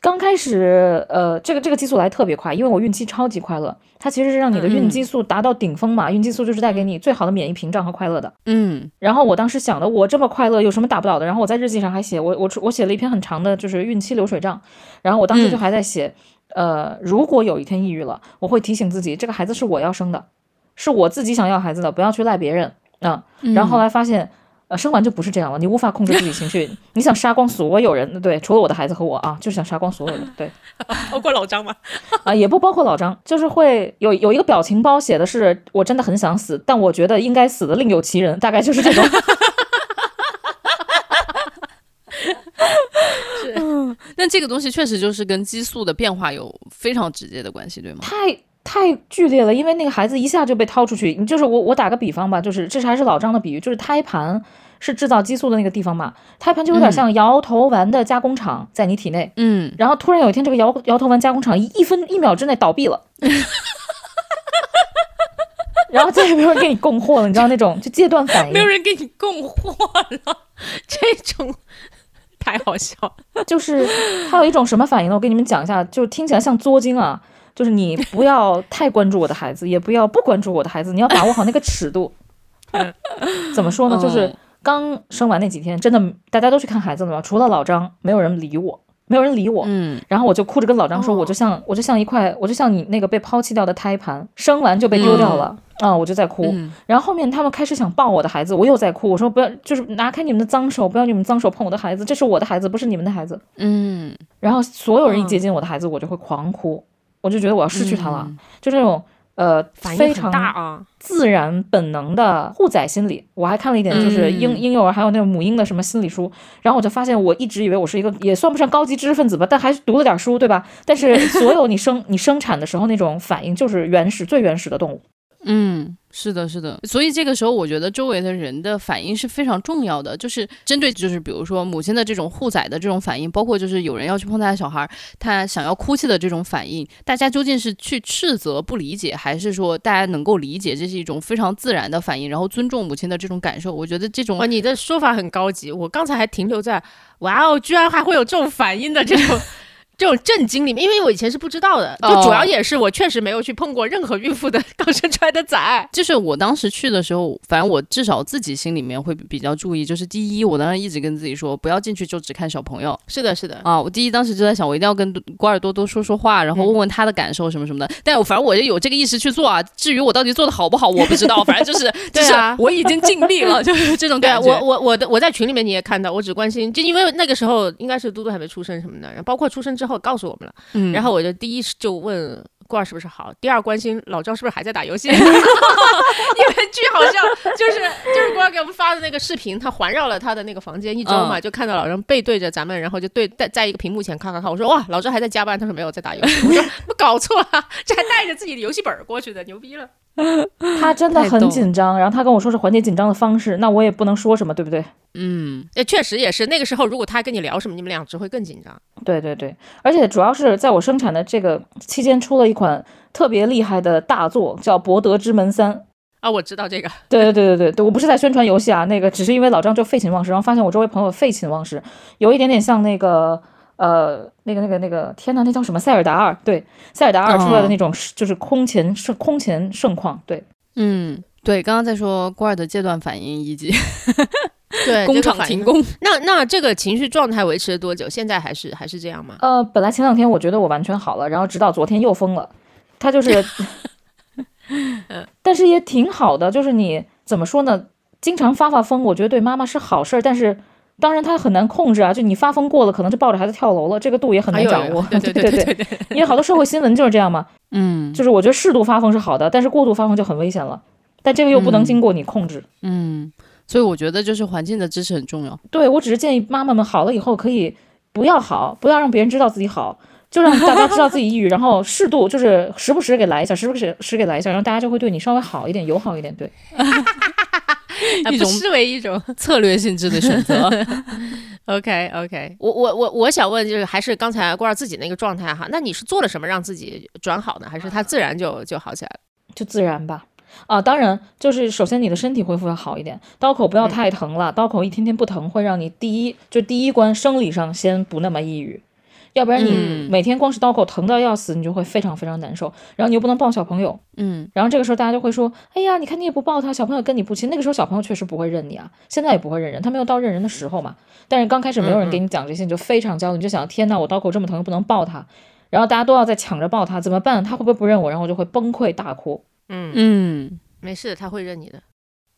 刚开始，呃，这个这个激素来特别快，因为我孕期超级快乐，它其实是让你的孕激素达到顶峰嘛。孕激素就是带给你最好的免疫屏障和快乐的。嗯然后我当时想的，我这么快乐，有什么打不倒的？然后我在日记上还写，我我我写了一篇很长的，就是孕期流水账。然后我当时就还在写，呃，如果有一天抑郁了，我会提醒自己，这个孩子是我要生的，是我自己想要孩子的，不要去赖别人啊、然后后来发现。呃，生完就不是这样了，你无法控制自己情绪，你想杀光所有人，对，除了我的孩子和我啊，就是想杀光所有人，对，包括老张吗？啊，也不包括老张，就是会有有一个表情包写的是我真的很想死，但我觉得应该死的另有其人，大概就是这种。但这个东西确实就是跟激素的变化有非常直接的关系，对吗？太太剧烈了，因为那个孩子一下就被掏出去。你就是我，我打个比方吧，就是这是还是老张的比喻，就是胎盘是制造激素的那个地方嘛，胎盘就有点像摇头丸的加工厂在你体内，嗯，然后突然有一天这个摇摇头丸加工厂一一分一秒之内倒闭了。然后再也没有人给你供货了，你知道那种就戒断反应，没有人给你供货了，这种太好笑了。就是它有一种什么反应呢？我给你们讲一下，就是听起来像作精啊。就是你不要太关注我的孩子，也不要不关注我的孩子，你要把握好那个尺度。怎么说呢？就是嗯刚生完那几天，真的大家都去看孩子了嘛，除了老张，没有人理我，没有人理我。嗯然后我就哭着跟老张说，哦我就像我就像一块，我就像你那个被抛弃掉的胎盘，生完就被丢掉了。啊、我就在哭，嗯然后后面他们开始想抱我的孩子，我又在哭。我说不要，就是拿开你们的脏手，不要你们脏手碰我的孩子，这是我的孩子，不是你们的孩子。嗯，然后所有人一接近我的孩子，我就会狂哭，我就觉得我要失去他了，就这种呃反应很非常大啊！自然本能的护崽心理。我还看了一点，就是婴、嗯婴幼儿还有那个母婴的什么心理书，然后我就发现，我一直以为我是一个也算不上高级知识分子吧，但还是读了点书，对吧？但是所有你生 你生产的时候那种反应，就是原始最原始的动物。嗯，是的，是的，所以这个时候我觉得周围的人的反应是非常重要的，就是针对就是比如说母亲的这种护崽的这种反应，包括就是有人要去碰他的小孩，他想要哭泣的这种反应，大家究竟是去斥责不理解，还是说大家能够理解这是一种非常自然的反应，然后尊重母亲的这种感受？我觉得这种哇，你的说法很高级，我刚才还停留在哇哦，居然还会有这种反应的这种。这种震惊里面，因为我以前是不知道的，就哦主要也是我确实没有去碰过任何孕妇的刚生出来的崽。就是我当时去的时候，反正我至少自己心里面会比较注意，就是第一，我当时一直跟自己说，不要进去就只看小朋友是的，是的，啊。我第一当时就在想，我一定要跟瓜尔多多说说话，然后问问他的感受什么什么的。但我反正我就有这个意识去做啊。至于我到底做的好不好，我不知道。反正就是，就是对啊我已经尽力了，就是这种感觉。我我我的我在群里面你也看到，我只关心，就因为那个时候应该是嘟嘟还没出生什么的，然后包括出生之后告诉我们了，嗯。然后我就第一就问郭二是不是好，第二关心老赵是不是还在打游戏，因为巨好笑，就是就是郭二给我们发的那个视频，他环绕了他的那个房间一周嘛，就看到老张背对着咱们，然后就对在在一个屏幕前看看看，我说哇，老赵还在加班，他说没有在打游戏，我说不搞错啊，这还带着自己的游戏本儿过去的，牛逼了。他真的很紧张，然后他跟我说是缓解紧张的方式，那我也不能说什么，对不对？嗯也确实也是，那个时候如果他跟你聊什么，你们俩只会更紧张。对对对，而且主要是在我生产的这个期间出了一款特别厉害的大作，叫《博德之门三》。啊，我知道这个，对对对对对对，我不是在宣传游戏啊，那个只是因为老张就废寝忘食，然后发现我周围朋友废寝忘食，有一点点像那个呃那个那个那个，天呐，那叫什么？塞尔达二，对，塞尔达二出来的那种、就是空前盛空前盛况，对，嗯，对，刚刚在说郭尔的戒断反应以及对工厂停。工。那那这个情绪状态维持了多久？现在还是还是这样吗？呃，本来前两天我觉得我完全好了，然后直到昨天又疯了，他就是，但是也挺好的，就是你怎么说呢？经常发发疯，我觉得对妈妈是好事儿，但是当然他很难控制啊，就你发疯过了，可能就抱着孩子跳楼了，这个度也很难掌握。对对对对对对，因为好多社会新闻就是这样嘛，嗯就是我觉得适度发疯是好的，但是过度发疯就很危险了。但这个又不能嗯经过你控制。嗯，所以我觉得就是环境的支持很重要。对我只是建议妈妈们好了以后可以不要好，不要让别人知道自己好，就让大家知道自己抑郁，然后适度就是时不时给来一下，时不时时给来一下，然后大家就会对你稍微好一点，友好一点。对，一种失为一种 策略性质的选择。OK OK，我我我我想问，就是还是刚才郭儿自己那个状态哈，那你是做了什么让自己转好呢？还是他自然就就好起来了？就自然吧。啊，当然，就是首先你的身体恢复要好一点，刀口不要太疼了，刀口一天天不疼，会让你第一就第一关生理上先不那么抑郁，要不然你嗯每天光是刀口疼到要死，你就会非常非常难受，然后你又不能抱小朋友，嗯，然后这个时候大家就会说，哎呀，你看你也不抱他，小朋友跟你不亲，那个时候小朋友确实不会认你啊，现在也不会认人，他没有到认人的时候嘛，但是刚开始没有人给你讲这些，你就非常焦虑，你就想，天呐，我刀口这么疼，又不能抱他。然后大家都要在抢着抱他，怎么办？他会不会不认我？然后我就会崩溃大哭。嗯，嗯，没事，他会认你的。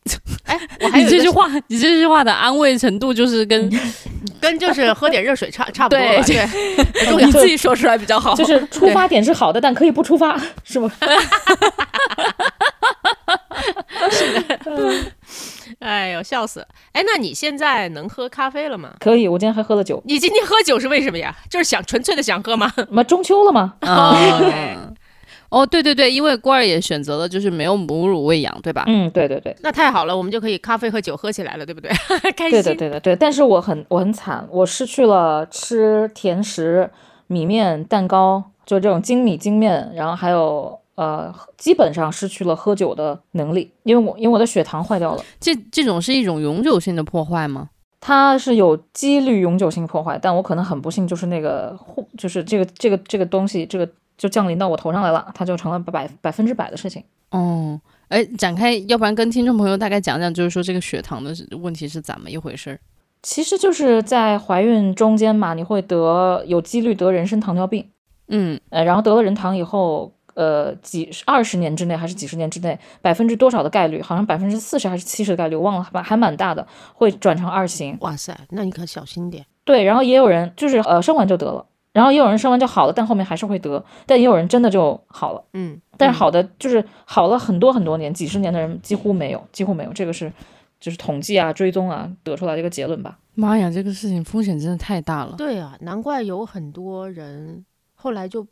哎，我还有一个你这句话，你这句话的安慰程度就是跟跟就是喝点热水差 差不多了，对对，你自己说出来比较好。就是 出发点是好的，但可以不出发，是吗？是的？哎呦，笑死了！哎，那你现在能喝咖啡了吗？可以。我今天还喝了酒，你今天喝酒是为什么呀？就是想纯粹的想喝吗？妈中秋了吗？哦，哦，对对对，因为郭儿也选择了就是没有母乳喂养，对吧？嗯，对对对，那太好了，我们就可以咖啡和酒喝起来了，对不对？开对心。的对的对。但是我很我很惨，我失去了吃甜食、米面、蛋糕，就这种精米精面，然后还有呃，基本上失去了喝酒的能力，因为我因为我的血糖坏掉了。这这种是一种永久性的破坏吗？它是有几率永久性破坏，但我可能很不幸，就是那个护，就是这个这个这个东西，这个就降临到我头上来了，它就成了百百分之百的事情。哦，哎，展开，要不然跟听众朋友大概讲讲，就是说这个血糖的问题是怎么一回事儿？其实就是在怀孕中间嘛，你会得有几率得人参糖尿病，嗯呃，然后得了人糖以后，呃，几二十年之内还是几十年之内，百分之多少的概率，好像百分之四十还是七十的概率，我忘了，还还蛮大的，会转成二型。哇塞，那你可小心点。对，然后也有人就是呃生完就得了，然后也有人生完就好了，但后面还是会得，但也有人真的就好了。嗯，但是好的就是好了很多很多年、几十年的人几乎没有，几乎没有，这个是就是统计啊、追踪啊得出来的一个结论吧。妈呀，这个事情风险真的太大了。对啊，难怪有很多人后来就，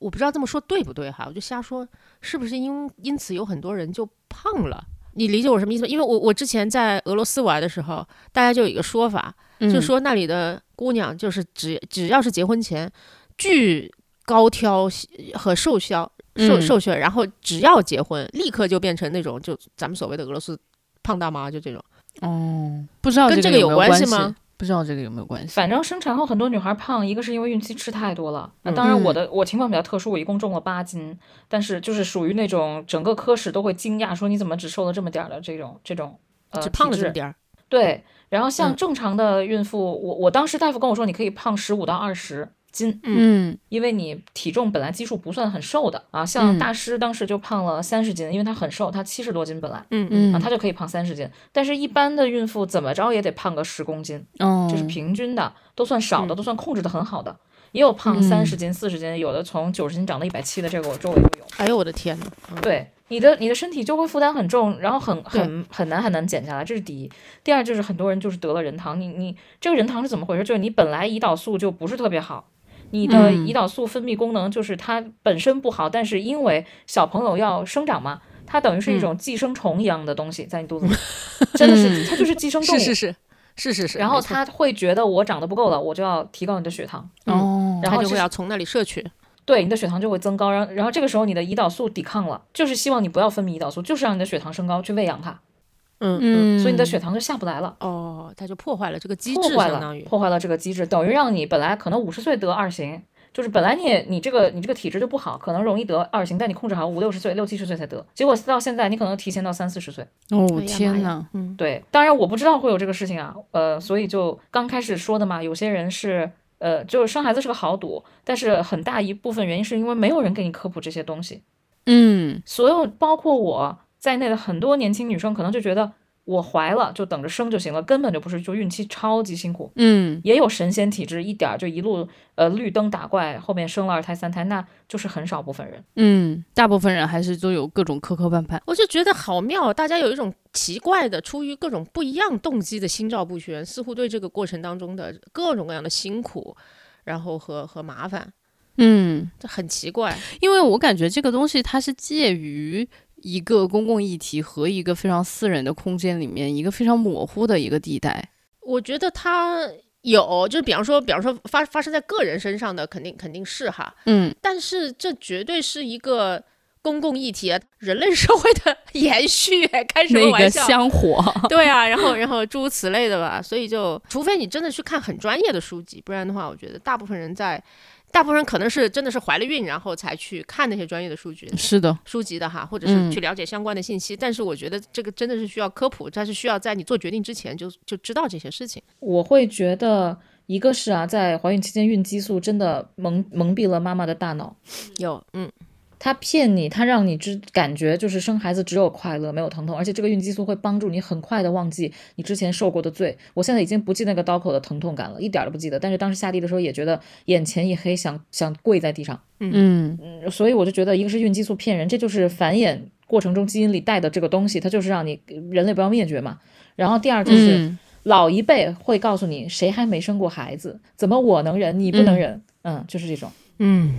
我不知道这么说对不对哈，我就瞎说，是不是因因此有很多人就胖了？你理解我什么意思吗？因为我我之前在俄罗斯玩的时候，大家就有一个说法，嗯就说那里的姑娘就是只只要是结婚前巨高挑和瘦削瘦嗯瘦削，然后只要结婚，立刻就变成那种就咱们所谓的俄罗斯胖大妈，就这种。哦，不知道跟这个有关系吗？不知道这个有没有关系？反正生产后很多女孩胖，一个是因为孕期吃太多了，那嗯当然我的我情况比较特殊，我一共重了八斤，但是就是属于那种整个科室都会惊讶说你怎么只瘦了这么点儿的这种这种呃只胖了这么点儿，对，然后像嗯。正常的孕妇，我我当时大夫跟我说你可以胖十五到二十斤，嗯。因为你体重本来基数不算很瘦的啊，像嗯。大师当时就胖了三十斤，因为他很瘦，他七十多斤本来。嗯嗯。啊，他就可以胖三十斤，但是一般的孕妇怎么着也得胖个十公斤，哦，这是平均的，都算少的，嗯。都算控制的很好的。也有胖嗯。三十斤、四十斤，有的从九十斤长到一百七的，这个我周围都有。哎呦我的天呐，嗯。对，你的你的身体就会负担很重，然后很很很难很难减下来，这是第一。第二就是很多人就是得了人糖，你你这个人糖是怎么回事？就是你本来胰岛素就不是特别好。你的嗯胰岛素分泌功能就是它本身不好，但是因为小朋友要生长嘛，它等于是一种寄生虫一样的东西在你肚子里，真的是它就是寄生动物。是是是是是是，然后它会觉得我长得不够了，我就要提高你的血糖，哦，然后就会要从那里摄取。对你的血糖就会增高，然后然后这个时候你的胰岛素抵抗了，就是希望你不要分泌胰岛素，就是让你的血糖升高去喂养它，嗯嗯，所以你的血糖就下不来了。哦，它就破坏了这个机破制，坏了相当于，破坏了这个机制，等于让你本来可能五十岁得二型，就是本来你也你这个你这个体质就不好，可能容易得二型，但你控制好五六十岁、六七十岁才得，结果到现在你可能提前到三四十岁。哦天呐，嗯对，当然我不知道会有这个事情啊，呃，所以就刚开始说的嘛，有些人是。呃，就是生孩子是个豪赌，但是很大一部分原因是因为没有人给你科普这些东西。嗯所有包括我在内的很多年轻女生，可能就觉得我怀了就等着生就行了，根本就不是，就孕期超级辛苦。嗯，也有神仙体质，一点儿就一路呃绿灯打怪，后面生了二胎三胎，那就是很少部分人。嗯，大部分人还是都有各种磕磕绊绊。我就觉得好妙，大家有一种奇怪的，出于各种不一样动机的心照不宣，似乎对这个过程当中的各种各样的辛苦，然后和和麻烦，嗯，这很奇怪。因为我感觉这个东西它是介于一个公共议题和一个非常私人的空间里面一个非常模糊的一个地带。我觉得它有，就是比方说，比方说发发生在个人身上的，肯定肯定是哈，嗯，但是这绝对是一个公共议题，啊，人类社会的 延续，开什么那个玩笑？香火，对啊，然后然后诸如此类的吧，所以就除非你真的去看很专业的书籍，不然的话，我觉得大部分人在，大部分人可能是真的是怀了孕，然后才去看那些专业的数据是的，书籍的哈，或者是嗯去了解相关的信息。但是我觉得这个真的是需要科普，它是需要在你做决定之前就就知道这些事情。我会觉得，一个是啊，在怀孕期间孕激素真的蒙蒙蔽了妈妈的大脑，有，嗯，他骗你，他让你知感觉就是生孩子只有快乐没有疼痛，而且这个孕激素会帮助你很快的忘记你之前受过的罪。我现在已经不记那个刀口的疼痛感了，一点儿都不记得。但是当时下地的时候也觉得眼前一黑，想想跪在地上。嗯嗯，所以我就觉得，一个是孕激素骗人，这就是繁衍过程中基因里带的这个东西，它就是让你人类不要灭绝嘛。然后第二就是。嗯老一辈会告诉你，谁还没生过孩子？怎么我能忍，你不能忍？嗯就是这种。嗯，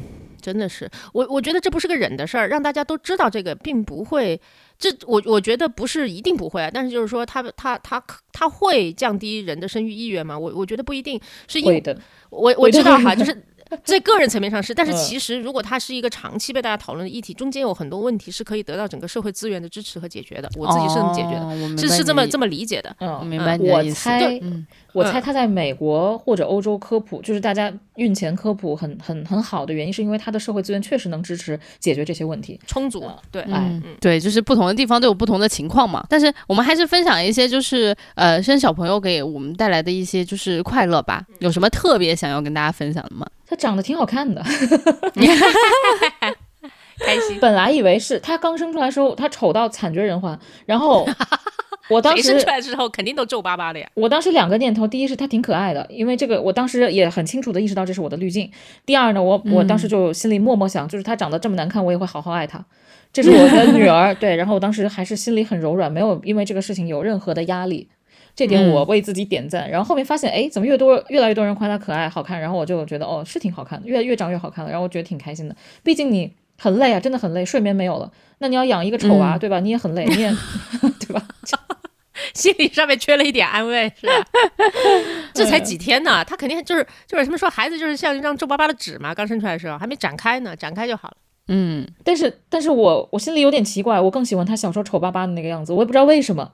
真的是，我我觉得这不是个忍的事儿，让大家都知道这个，并不会，这我我觉得不是一定不会啊，但是就是说他他他他会降低人的生育意愿吗？我我觉得不一定，是因为我我知道哈，就是在个人层面上是，但是嗯其实如果它是一个长期被大家讨论的议题，中间有很多问题是可以得到整个社会资源的支持和解决的，我自己是这么解决的，是是这么这么理解的。我嗯，明白你我的意思。猜，嗯我猜他在美国或者欧洲科普，就是大家孕前科普很很很好的原因，是因为他的社会资源确实能支持解决这些问题。充足，对，哎嗯，对，就是不同的地方都有不同的情况嘛。但是我们还是分享一些，就是呃，生小朋友给我们带来的一些就是快乐吧。有什么特别想要跟大家分享的吗？他长得挺好看的，开心。本来以为是他刚生出来的时候，他丑到惨绝人寰，然后 我当时谁生出来之后肯定都皱巴巴的呀。我当时两个念头，第一是他挺可爱的，因为这个我当时也很清楚的意识到这是我的滤镜。第二呢，我我当时就心里默默想，就是他长得这么难看，我也会好好爱他。这是我的女儿，对。然后我当时还是心里很柔软，没有因为这个事情有任何的压力，这点我为自己点赞。然后后面发现，哎，怎么越多越来越多人夸他可爱好看，然后我就觉得哦是挺好看的，越越长越好看了，然后我觉得挺开心的。毕竟你很累啊，真的很累，睡眠没有了，那你要养一个丑娃，嗯对吧？你也很累，你也 对吧？心理上面缺了一点安慰，是吧？这才几天呢，他肯定就是就是他们说孩子就是像一张皱巴巴的纸嘛，刚生出来的时候还没展开呢，展开就好了。嗯，但是，但是我我心里有点奇怪，我更喜欢他小时候丑巴巴的那个样子，我也不知道为什么，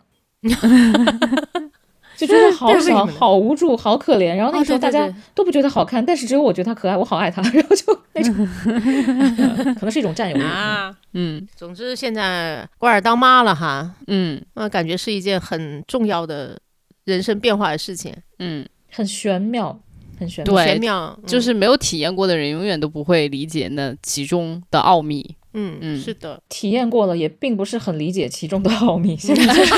就觉得 好小、好无助、好可怜。然后那个时候大家都不觉得好看，但是只有我觉得他可爱，我好爱他，然后就那种，嗯可能是一种占有欲。啊，嗯总之现在瓜尔当妈了哈，嗯那感觉是一件很重要的人生变化的事情，嗯，很玄妙，很玄妙。玄妙，嗯就是没有体验过的人，永远都不会理解那其中的奥秘。嗯嗯是的，体验过了，也并不是很理解其中的奥秘。现在就是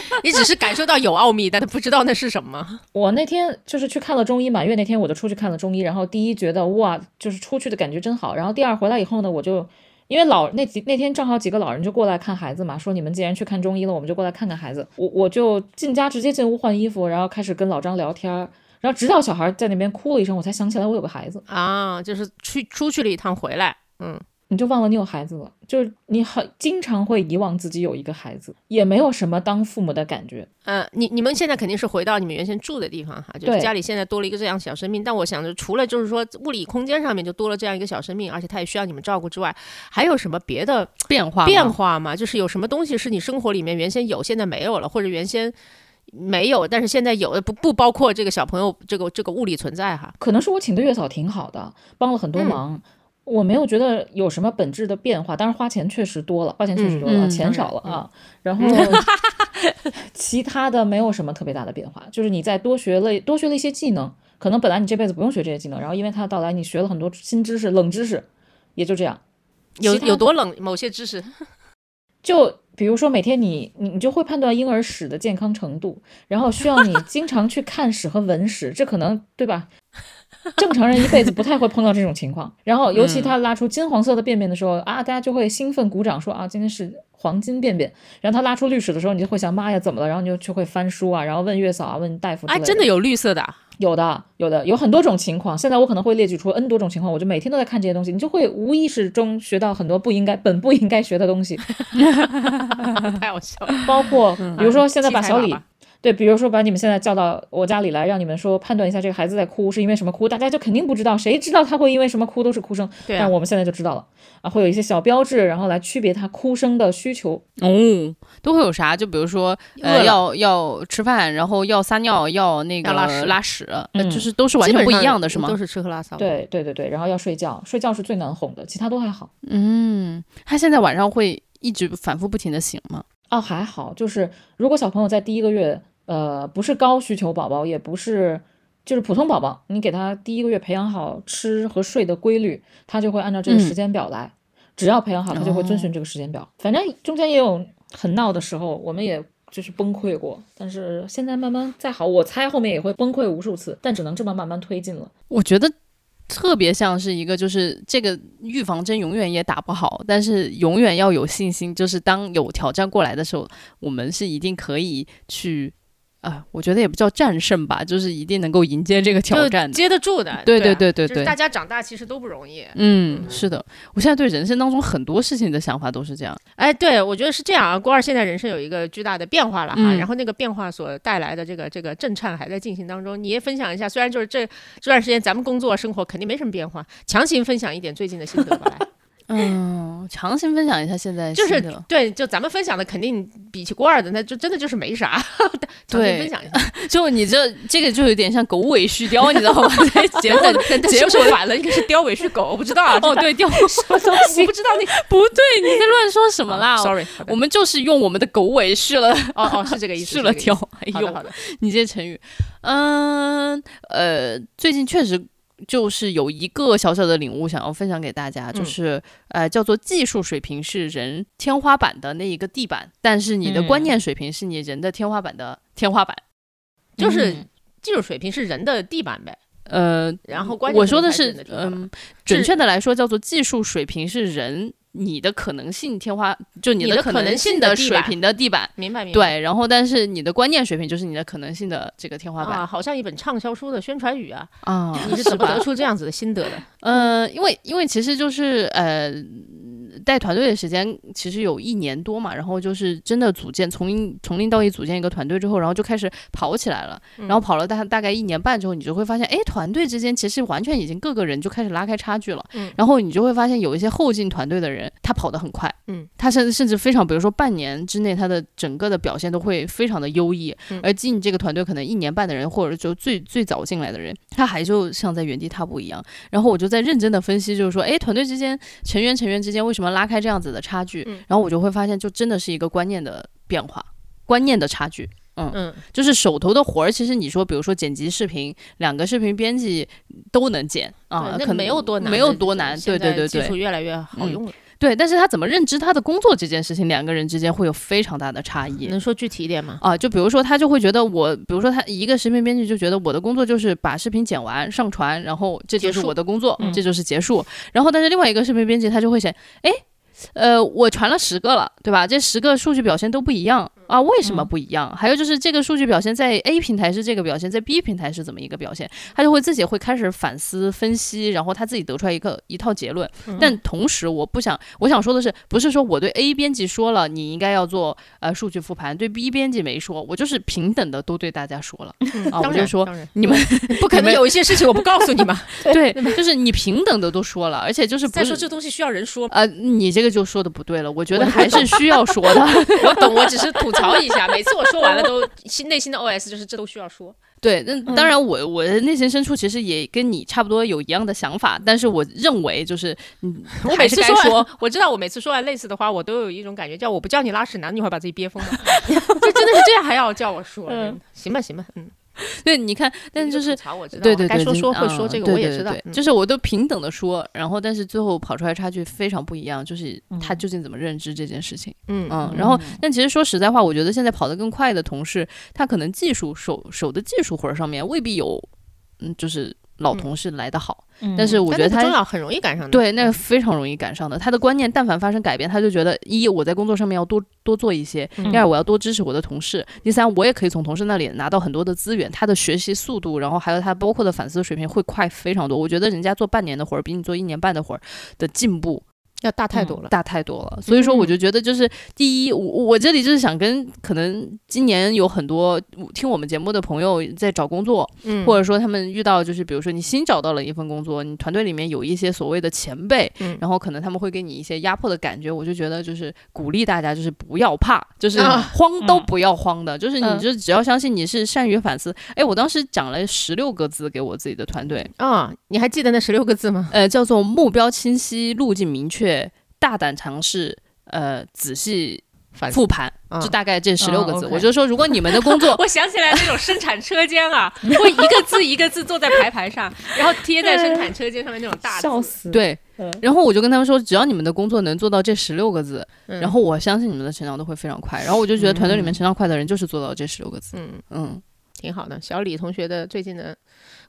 你只是感受到有奥秘，但他不知道那是什么。我那天就是去看了中医满月那天，我就出去看了中医，然后第一觉得哇，就是出去的感觉真好，然后第二回来以后呢，我就因为老那几那天正好几个老人就过来看孩子嘛，说你们既然去看中医了，我们就过来看看孩子。我我就进家直接进屋换衣服，然后开始跟老张聊天，然后直到小孩在那边哭了一声，我才想起来我有个孩子，啊，就是去出去了一趟回来，嗯，你就忘了你有孩子了，就是你很经常会遗忘自己有一个孩子，也没有什么当父母的感觉。呃，你你们现在肯定是回到你们原先住的地方哈，就是家里现在多了一个这样小生命。但我想着，除了就是说物理空间上面就多了这样一个小生命，而且他也需要你们照顾之外，还有什么别的变化变化吗？就是有什么东西是你生活里面原先有，现在没有了，或者原先没有，但是现在有的不不包括这个小朋友这个这个物理存在哈。可能是我请的月嫂挺好的，帮了很多忙。我没有觉得有什么本质的变化，当然花钱确实多了，花钱确实多了，钱少了啊。然后 其他的没有什么特别大的变化，就是你再多学了多学了一些技能，可能本来你这辈子不用学这些技能，然后因为它的到来，你学了很多新知识、冷知识，也就这样。有有多冷？某些知识 就比如说每天你你你就会判断婴儿屎的健康程度，然后需要你经常去看屎和闻屎，这可能对吧？正常人一辈子不太会碰到这种情况。然后尤其他拉出金黄色的便便的时候啊，大家就会兴奋鼓掌说啊，今天是黄金便便。然后他拉出绿屎的时候，你就会想妈呀怎么了？然后你就就会翻书啊，然后问月嫂啊，问大夫。哎，真的有绿色的。有的，有的，有很多种情况。现在我可能会列举出 N 多种情况，我就每天都在看这些东西，你就会无意识中学到很多不应该、本不应该学的东西。太好笑了。包括比如说，现在把小李，对，比如说把你们现在叫到我家里来，让你们说判断一下这个孩子在哭是因为什么哭，大家就肯定不知道，谁知道他会因为什么哭都是哭声。对，但我们现在就知道了啊，会有一些小标志，然后来区别他哭声的需求。哦。都会有啥？就比如说，呃，要要吃饭，然后要撒尿，要那个拉屎，拉屎，那就是都是完全不一样的，是吗？都是吃喝拉撒。对对对对，然后要睡觉，睡觉是最难哄的，其他都还好。嗯，他现在晚上会一直反复不停的醒吗？哦，还好，就是如果小朋友在第一个月，呃，不是高需求宝宝，也不是就是普通宝宝，你给他第一个月培养好吃和睡的规律，他就会按照这个时间表来。只要培养好，他就会遵循这个时间表。反正中间也有。很闹的时候，我们也就是崩溃过，但是现在慢慢再好，我猜后面也会崩溃无数次，但只能这么慢慢推进了。我觉得特别像是一个，就是这个预防针永远也打不好，但是永远要有信心，就是当有挑战过来的时候，我们是一定可以去。啊，我觉得也不叫战胜吧，就是一定能够迎接这个挑战，接得住的。对对对对对，大家长大其实都不容易。嗯，是的，我现在对人生当中很多事情的想法都是这样。哎，对，我觉得是这样啊。郭二现在人生有一个巨大的变化了哈，然后那个变化所带来的这个这个震颤还在进行当中。你也分享一下，虽然就是这这段时间咱们工作生活肯定没什么变化，强行分享一点最近的心得吧，来。嗯，强行分享一下现在就是对，就咱们分享的肯定比起郭二的，那就真的就是没啥。对，分享一下，就你这这个就有点像狗尾续貂，你知道吗？结果结果反了，应该是貂尾续狗，我不知道啊。哦，对，貂什么东西？我不知道你不对，你在乱说什么啦？Sorry，我们就是用我们的狗尾续了。哦哦，是这个意思。续了貂。哎呦，好的，你这成语，嗯呃，最近确实。就是有一个小小的领悟想要分享给大家，就是呃，叫做技术水平是人天花板的那一个地板，但是你的观念水平是你人的天花板的天花板，就是技术水平是人的地板呗。呃，然后关我说的是，嗯，准确的来说叫做技术水平是人。你的可能性天花就你的可能性的水平的地板，明白明白。对，然后但是你的观念水平就是你的可能性的这个天花板啊，好像一本畅销书的宣传语啊啊！你是怎么得出这样子的心得的？呃，因为因为其实就是呃。带团队的时间其实有一年多嘛，然后就是真的组建从从零到一组建一个团队之后，然后就开始跑起来了，然后跑了大大概一年半之后，你就会发现，哎，团队之间其实完全已经各个人就开始拉开差距了，嗯，然后你就会发现有一些后进团队的人，他跑得很快，嗯，他甚至甚至非常，比如说半年之内他的整个的表现都会非常的优异，而进这个团队可能一年半的人，或者就最最早进来的人，他还就像在原地踏步一样，然后我就在认真的分析，就是说，哎，团队之间成员成员之间为什么？拉开这样子的差距，然后我就会发现，就真的是一个观念的变化，观念的差距。嗯嗯，就是手头的活儿，其实你说，比如说剪辑视频，两个视频编辑都能剪啊，可能没有多难，没有多难。对对对对，技术越来越好用了。对，但是他怎么认知他的工作这件事情，两个人之间会有非常大的差异。能说具体一点吗？啊，就比如说他就会觉得我，比如说他一个视频编辑就觉得我的工作就是把视频剪完上传，然后这就是我的工作，这就是结束。然后但是另外一个视频编辑他就会想，哎。呃，我传了十个了，对吧？这十个数据表现都不一样啊，为什么不一样？还有就是这个数据表现在 A 平台是这个表现，在 B 平台是怎么一个表现？他就会自己会开始反思分析，然后他自己得出来一个一套结论。但同时，我不想，我想说的是，不是说我对 A 编辑说了你应该要做呃数据复盘，对 B 编辑没说，我就是平等的都对大家说了啊，我就说你们 不可能有一些事情我不告诉你嘛，对，就是你平等的都说了，而且就是再说这东西需要人说呃，你这个。就说的不对了，我觉得还是需要说的。我懂，我只是吐槽一下。每次我说完了，都心内心的 OS 就是这都需要说。对，那当然，我我的内心深处其实也跟你差不多有一样的想法，但是我认为就是，嗯，我每次说，我知道我每次说完类似的话，我都有一种感觉，叫我不叫你拉屎男，你会把自己憋疯的？就真的是这样，还要叫我说？嗯行吧，行吧，嗯。对，你看，但就是吐槽我知道，对对对，该说说就会说，嗯这个对对对，我也知道嗯就是我都平等的说，然后但是最后跑出来差距非常不一样，就是他究竟怎么认知这件事情。嗯嗯，然后但其实说实在话，我觉得现在跑得更快的同事，他可能技术手手的技术活儿上面未必有，嗯，就是老嗯同事来的好，嗯但是我觉得他。但那不重要，很容易赶上的。对，那个非常容易赶上的。他的观念，但凡发生改变，他就觉得一我在工作上面要多多做一些，嗯第二我要多支持我的同事，第三我也可以从同事那里拿到很多的资源，他的学习速度，然后还有他包括的反思水平会快非常多。我觉得人家做半年的活儿，比你做一年半的活儿的进步要大太多了。大太多了。所以说，我就觉得就是第一，我我这里就是想跟可能今年有很多听我们节目的朋友在找工作，嗯或者说他们遇到就是比如说你新找到了一份工作，你团队里面有一些所谓的前辈，嗯然后可能他们会给你一些压迫的感觉，我就觉得就是鼓励大家就是不要怕，就是啊慌都不要慌的，就是你嗯就只要相信你是善于反思。哎，我当时讲了十六个字给我自己的团队，啊，你还记得那十六个字吗？呃，叫做目标清晰、路径明确、大胆尝试，呃，仔细复盘，啊就大概这十六个字。我就说，如果你们的工作 我想起来那种生产车间啊，会一个字一个字坐在排排上，然后贴在生产车间上面那种大字。笑死。，对嗯，然后我就跟他们说，只要你们的工作能做到这十六个字，嗯然后我相信你们的成长都会非常快。然后我就觉得团队里面成长快的人就是做到这十六个字。嗯，嗯，挺好的。小李同学的最近的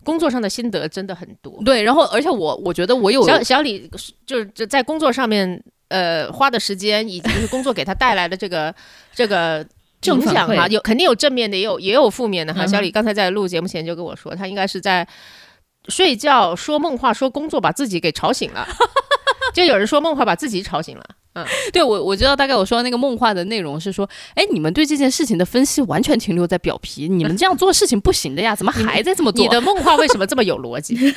工作上的心得真的很多。对。然后而且我我觉得我有小小李就是就在工作上面呃花的时间，以及就是工作给他带来的这个 这个。影响哈，有肯定有正面的，也有也有负面的哈。嗯小李刚才在录节目前就跟我说，他应该是在睡觉说梦话说工作，把自己给吵醒了。就有人说梦话把自己吵醒了，对我我知道大概我说的那个梦话的内容是说，哎，你们对这件事情的分析完全停留在表皮，你们这样做事情不行的呀，怎么还在这么做？你的梦话为什么这么有逻辑？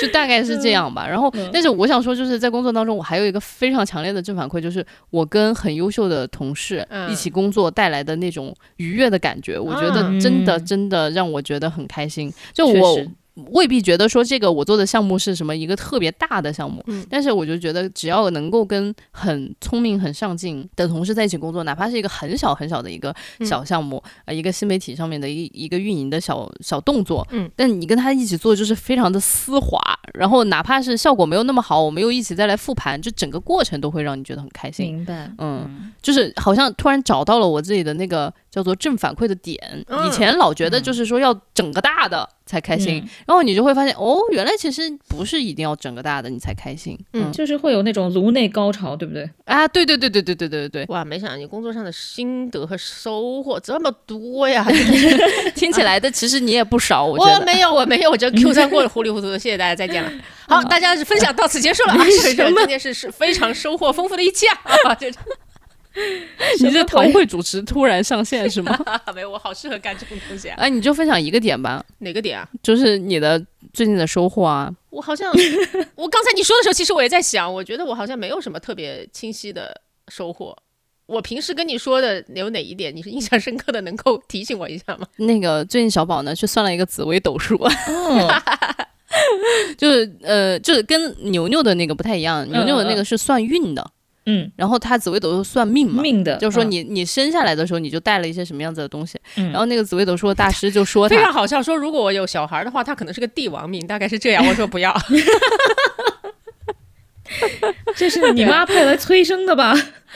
就大概是这样吧。然后，但是我想说，就是在工作当中，我还有一个非常强烈的正反馈，就是我跟很优秀的同事嗯一起工作带来的那种愉悦的感觉，我觉得真的嗯真的让我觉得很开心。就确我实未必觉得说这个我做的项目是什么一个特别大的项目，嗯但是我就觉得只要能够跟很聪明、很上进的同事在一起工作，哪怕是一个很小很小的一个嗯小项目，呃，一个新媒体上面的一一个运营的小小动作，嗯，但你跟他一起做就是非常的丝滑，然后哪怕是效果没有那么好，我们又一起再来复盘，就整个过程都会让你觉得很开心。明白。嗯，就是好像突然找到了我自己的那个叫做正反馈的点。嗯以前老觉得就是说要整个大的才开心，嗯然后你就会发现哦，原来其实不是一定要整个大的你才开心。嗯就是会有那种颅内高潮，对不对？啊，对对对对对对对对哇，没想到你工作上的心得和收获这么多呀！听起来的其实你也不少，我觉得。我没有，我没有，我这 Q 三过得糊里糊涂的，谢谢大家，再见了。好，大家是分享到此结束了啊！这这今天是是 非常收获丰富的一期啊！啊，这 你这堂会主持突然上线是吗？没有，我好适合干这种东西啊！哎，你就分享一个点吧，哪个点啊？就是你的最近的收获啊。我好像，我刚才你说的时候，其实我也在想，我觉得我好像没有什么特别清晰的收获。我平时跟你说的有哪一点你是印象深刻的，能够提醒我一下吗？那个最近小宝呢去算了一个紫微斗数，哦，就是呃，就是跟牛牛的那个不太一样，牛牛的那个是算运的，嗯，然后他紫微斗数算命嘛。命的，嗯，就是说你你生下来的时候你就带了一些什么样子的东西，嗯然后那个紫微斗数大师就说他非常好笑，说如果我有小孩的话，他可能是个帝王命，大概是这样。我说不要，这是你妈派来催生的吧？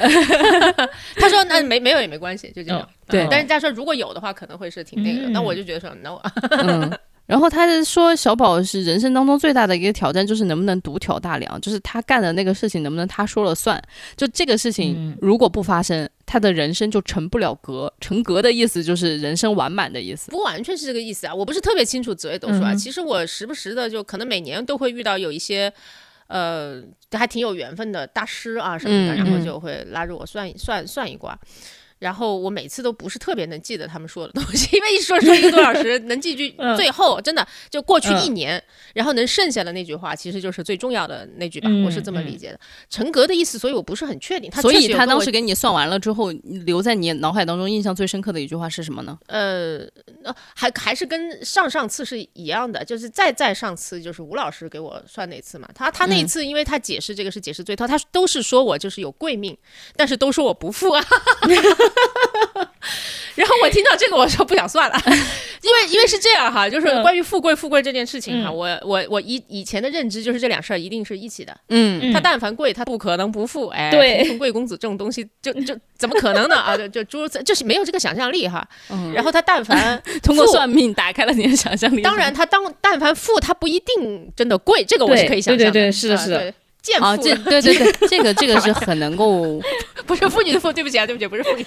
他说那没没有也没关系，就这样。哦对但是他说如果有的话，可能会是挺那个的。嗯那我就觉得说 no，嗯，然后他就说小宝是人生当中最大的一个挑战，就是能不能独挑大梁，就是他干的那个事情能不能他说了算。就这个事情嗯如果不发生，他的人生就成不了格。成格的意思就是人生完满的意思。不完全是这个意思啊。我不是特别清楚紫薇斗数啊，嗯其实我时不时的就可能每年都会遇到有一些。呃，还挺有缘分的大师啊什么的，嗯然后嗯就会拉着我算一算算一卦，然后我每次都不是特别能记得他们说的东西，因为一说说一个多小时，能记句嗯最后真的就过去一嗯年，然后能剩下的那句话，其实就是最重要的那句吧，嗯我是这么嗯理解的。陈格的意思，所以我不是很确定。他所以他当时给你算完了之后，留在你脑海当中印象最深刻的一句话是什么呢？呃，呃还还是跟上上次是一样的，就是再再上次就是吴老师给我算那次嘛，他他那一嗯次因为他解释这个是解释最透，他都是说我就是有贵命，但是都说我不富啊，然后我听到这个，我说不想算了，因为因为是这样哈，就是嗯。关于富贵富贵这件事情哈，嗯。我我我以以前的认知就是这两事儿一定是一起的，嗯。他但凡贵，他不可能不富，哎，对。贵公子这种东西就就怎么可能呢？啊？就就诸如此，就是没有这个想象力哈。嗯。然后他但凡 通过算命打开了你的想象力。当然，他当但凡富，他不一定真的贵，这个我是可以想象的。对对对是的是的。啊啊，妇这对对对，这个这个是很能够，不是妇女的妇，对不起啊，对不起，不是妇女，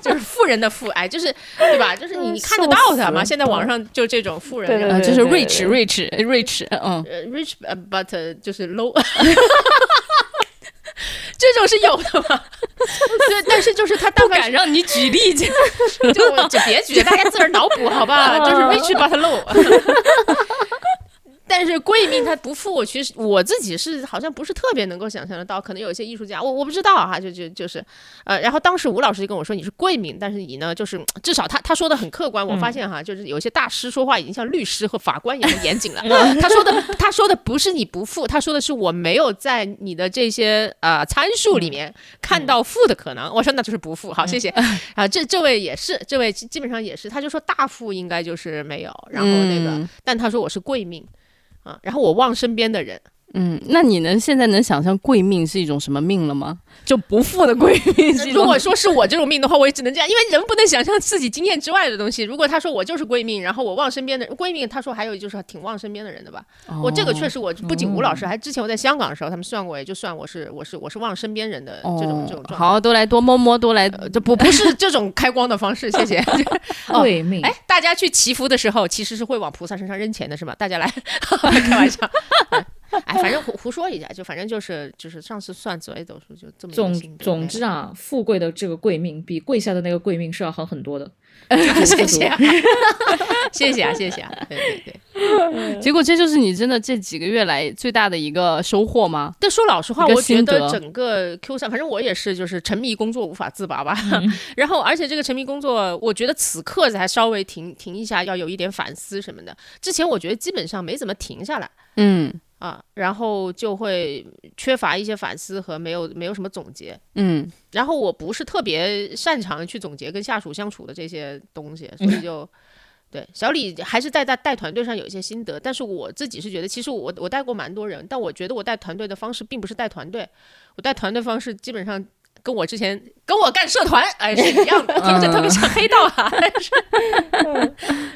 就是富人的富，哎，就是对吧？就是你看得到他嘛？现在网上就这种富人，对对呃，就是 rich rich rich，嗯，呃，rich 呃 but 呃就是 low，这种是有的嘛？对，但是就是他但凡是让你举例子。就我就别举，大家自个儿脑补好吧？就是 rich but low。但是贵命他不富，其实我自己是好像不是特别能够想象得到，可能有一些艺术家，我我不知道哈，就就就是，呃，然后当时吴老师就跟我说你是贵命，但是你呢，就是至少他他说的很客观，我发现哈，就是有一些大师说话已经像律师和法官一样严谨了。他说的他说的不是你不富，他说的是我没有在你的这些呃参数里面看到富的可能。我说那就是不富，好，谢谢。啊，这这位也是，这位基基本上也是，他就说大富应该就是没有，然后那个，嗯但他说我是贵命啊，然后我望身边的人，嗯，那你能现在能想象贵命是一种什么命了吗？就不富的贵命是一种 如果说是我这种命的话，我也只能这样，因为人不能想象自己经验之外的东西。如果他说我就是贵命，然后我望身边的贵命，他说还有就是挺望身边的人的吧。我这个确实实，我不仅吴老师，还之前我在香港的时候，他们算过，也就算我是我是我是望身边人的这种、这种状态。哦好，都来多摸摸，多来呃，这不不是这种开光的方式，谢谢。哦 贵命，哎，大家去祈福的时候，其实是会往菩萨身上扔钱的，是吧？大家来 开玩笑。哎，反正胡胡说一下，就反正就是就是上次算紫微斗数就这么总总之啊，富贵的这个贵命比跪下的那个贵命是要好很多的。谢谢啊，谢谢啊，谢谢啊，对对对。结果这就是你真的这几个月来最大的一个收获吗？但说老实话，我觉得得整个 Q 三，反正我也是，就是沉迷工作无法自拔吧。嗯然后，而且这个沉迷工作，我觉得此刻才稍微停停一下，要有一点反思什么的。之前我觉得基本上没怎么停下来。嗯啊，然后就会缺乏一些反思和没有没有什么总结。嗯然后我不是特别擅长去总结跟下属相处的这些东西，所以就。对，小李还是在带带团队上有一些心得，但是我自己是觉得，其实我我带过蛮多人，但我觉得我带团队的方式并不是带团队，我带团队方式基本上跟我之前跟我干社团哎是 一样的，听着特别像黑道啊，但是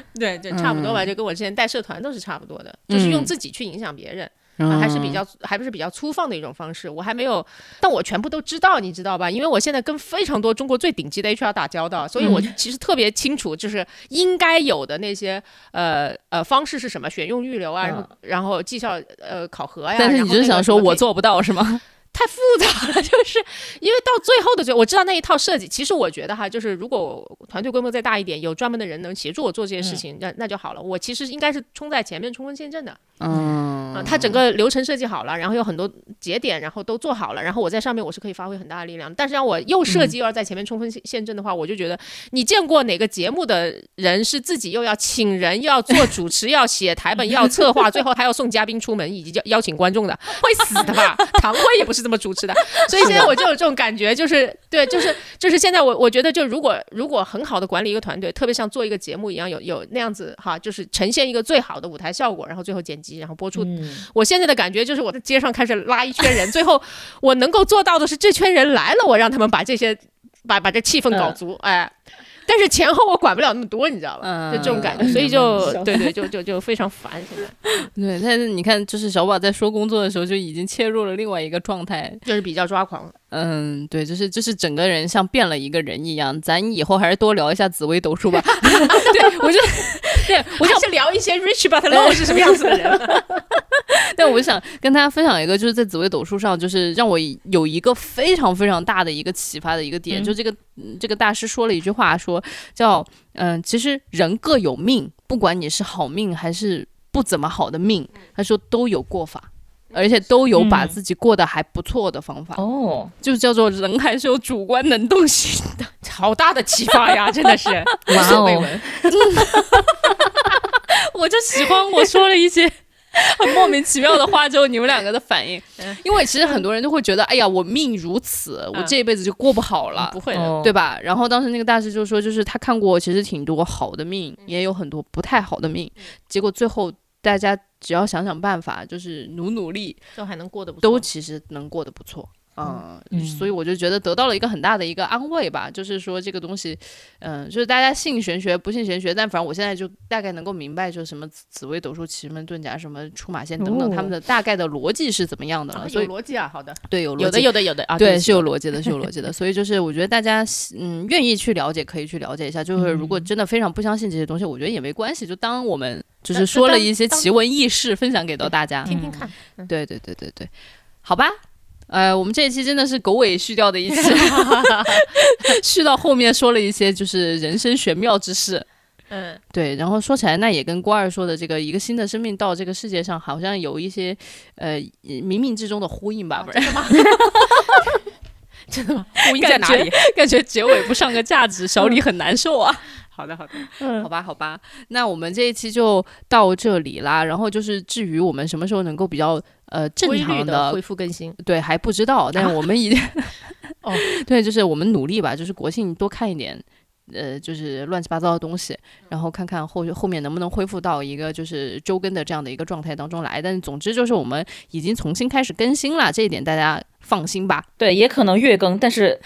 对，就差不多吧，就跟我之前带社团都是差不多的，就是用嗯自己去影响别人。啊，还是比较还不是比较粗放的一种方式。我还没有，但我全部都知道，你知道吧？因为我现在跟非常多中国最顶级的 HR 打交道，所以我其实特别清楚，就是应该有的那些呃呃方式是什么，选用预留啊，然后然后绩效呃考核呀。但是你就是想说我做不到是吗？太复杂了，就是因为到最后的最后，我知道那一套设计。其实我觉得哈，就是如果团队规模再大一点，有专门的人能协助我做这些事情，那那就好了。我其实应该是冲在前面冲锋陷阵的。嗯啊，它整个流程设计好了，然后有很多节点，然后都做好了，然后我在上面我是可以发挥很大的力量。但是让我又设计又要在前面冲锋陷陷阵的话，我就觉得你见过哪个节目的人是自己又要请人，又要做主持，又要写台本，又要策划，最后还要送嘉宾出门以及邀邀请观众的，会死的吧？唐辉也不是这么主持的，所以现在我就有这种感觉，就是对，就是就是现在我我觉得，就如果如果很好的管理一个团队，特别像做一个节目一样，有有那样子哈，就是呈现一个最好的舞台效果，然后最后剪辑，然后播出。嗯，我现在的感觉就是我在街上开始拉一圈人，最后我能够做到的是这圈人来了，我让他们把这些把把这气氛搞足，哎。但是前后我管不了那么多，你知道吧？嗯就这种感觉，所以就嗯对对，就就就非常烦。现在 对，但是你看，就是小宝在说工作的时候就已经切入了另外一个状态。就是比较抓狂。嗯，对，就是就是整个人像变了一个人一样。咱以后还是多聊一下紫薇斗数吧。对，我就对我我想想是聊一些 rich but low 是什么样子的人。但我想跟大家分享一个，就是在紫薇斗数上，就是让我有一个非常非常大的一个启发的一个点，嗯就这个嗯这个大师说了一句话说，叫嗯、其实人各有命，不管你是好命还是不怎么好的命，他说都有过法。而且都有把嗯。自己过得还不错的方法，哦，就叫做人还是有主观能动性的。好大的启发呀，真的是。哇哦，所未闻。我就喜欢我说了一些很莫名其妙的话之后，你们两个的反应，因为其实很多人就会觉得，哎呀，我命如此，我这一辈子就过不好了，不会的，对吧？然后当时那个大师就说，就是他看过其实挺多好的命，也有很多不太好的命，结果最后大家只要想想办法，就是努努力，都还能过得不错，都其实能过得不错。嗯，所以我就觉得得到了一个很大的一个安慰吧，就是说这个东西，嗯，就是大家信玄学不信玄学，但反正我现在就大概能够明白，就什么紫薇斗数、奇门遁甲、什么出马仙等等，他们的大概的逻辑是怎么样的了。所以逻辑啊，好的，对，有有的有的有的啊，对，是有逻辑的，是有逻辑的。所以就是我觉得大家嗯愿意去了解，可以去了解一下。就是如果真的非常不相信这些东西，我觉得也没关系，就当我们就是说了一些奇闻异事分享给到大家，听听看。对对对对对，好吧。呃，我们这一期真的是狗尾续掉的一期，续到后面说了一些就是人生玄妙之事。嗯，对，然后说起来，那也跟郭二说的这个一个新的生命到这个世界上，好像有一些呃冥冥之中的呼应吧？不是吗？真的吗？呼应在哪里？感觉结尾不上个价值，小李很难受啊。好的，好的，嗯好吧，好吧，那我们这一期就到这里啦。然后就是至于我们什么时候能够比较呃正常的恢复更新，对，还不知道。但是我们已经 哦，对，就是我们努力吧，就是国庆多看一点，呃，就是乱七八糟的东西，然后看看后后面能不能恢复到一个就是周更的这样的一个状态当中来。但是总之就是我们已经重新开始更新了，这一点大家放心吧。对，也可能月更，但是。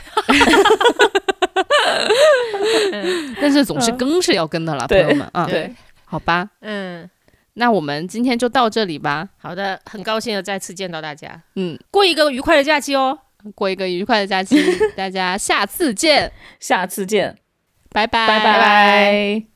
但是总是更是要跟的了，朋友们啊，对，好吧，嗯，那我们今天就到这里吧。好的，很高兴的再次见到大家，嗯，过一个愉快的假期哦，过一个愉快的假期，大家下次见，下次见，拜拜，拜拜。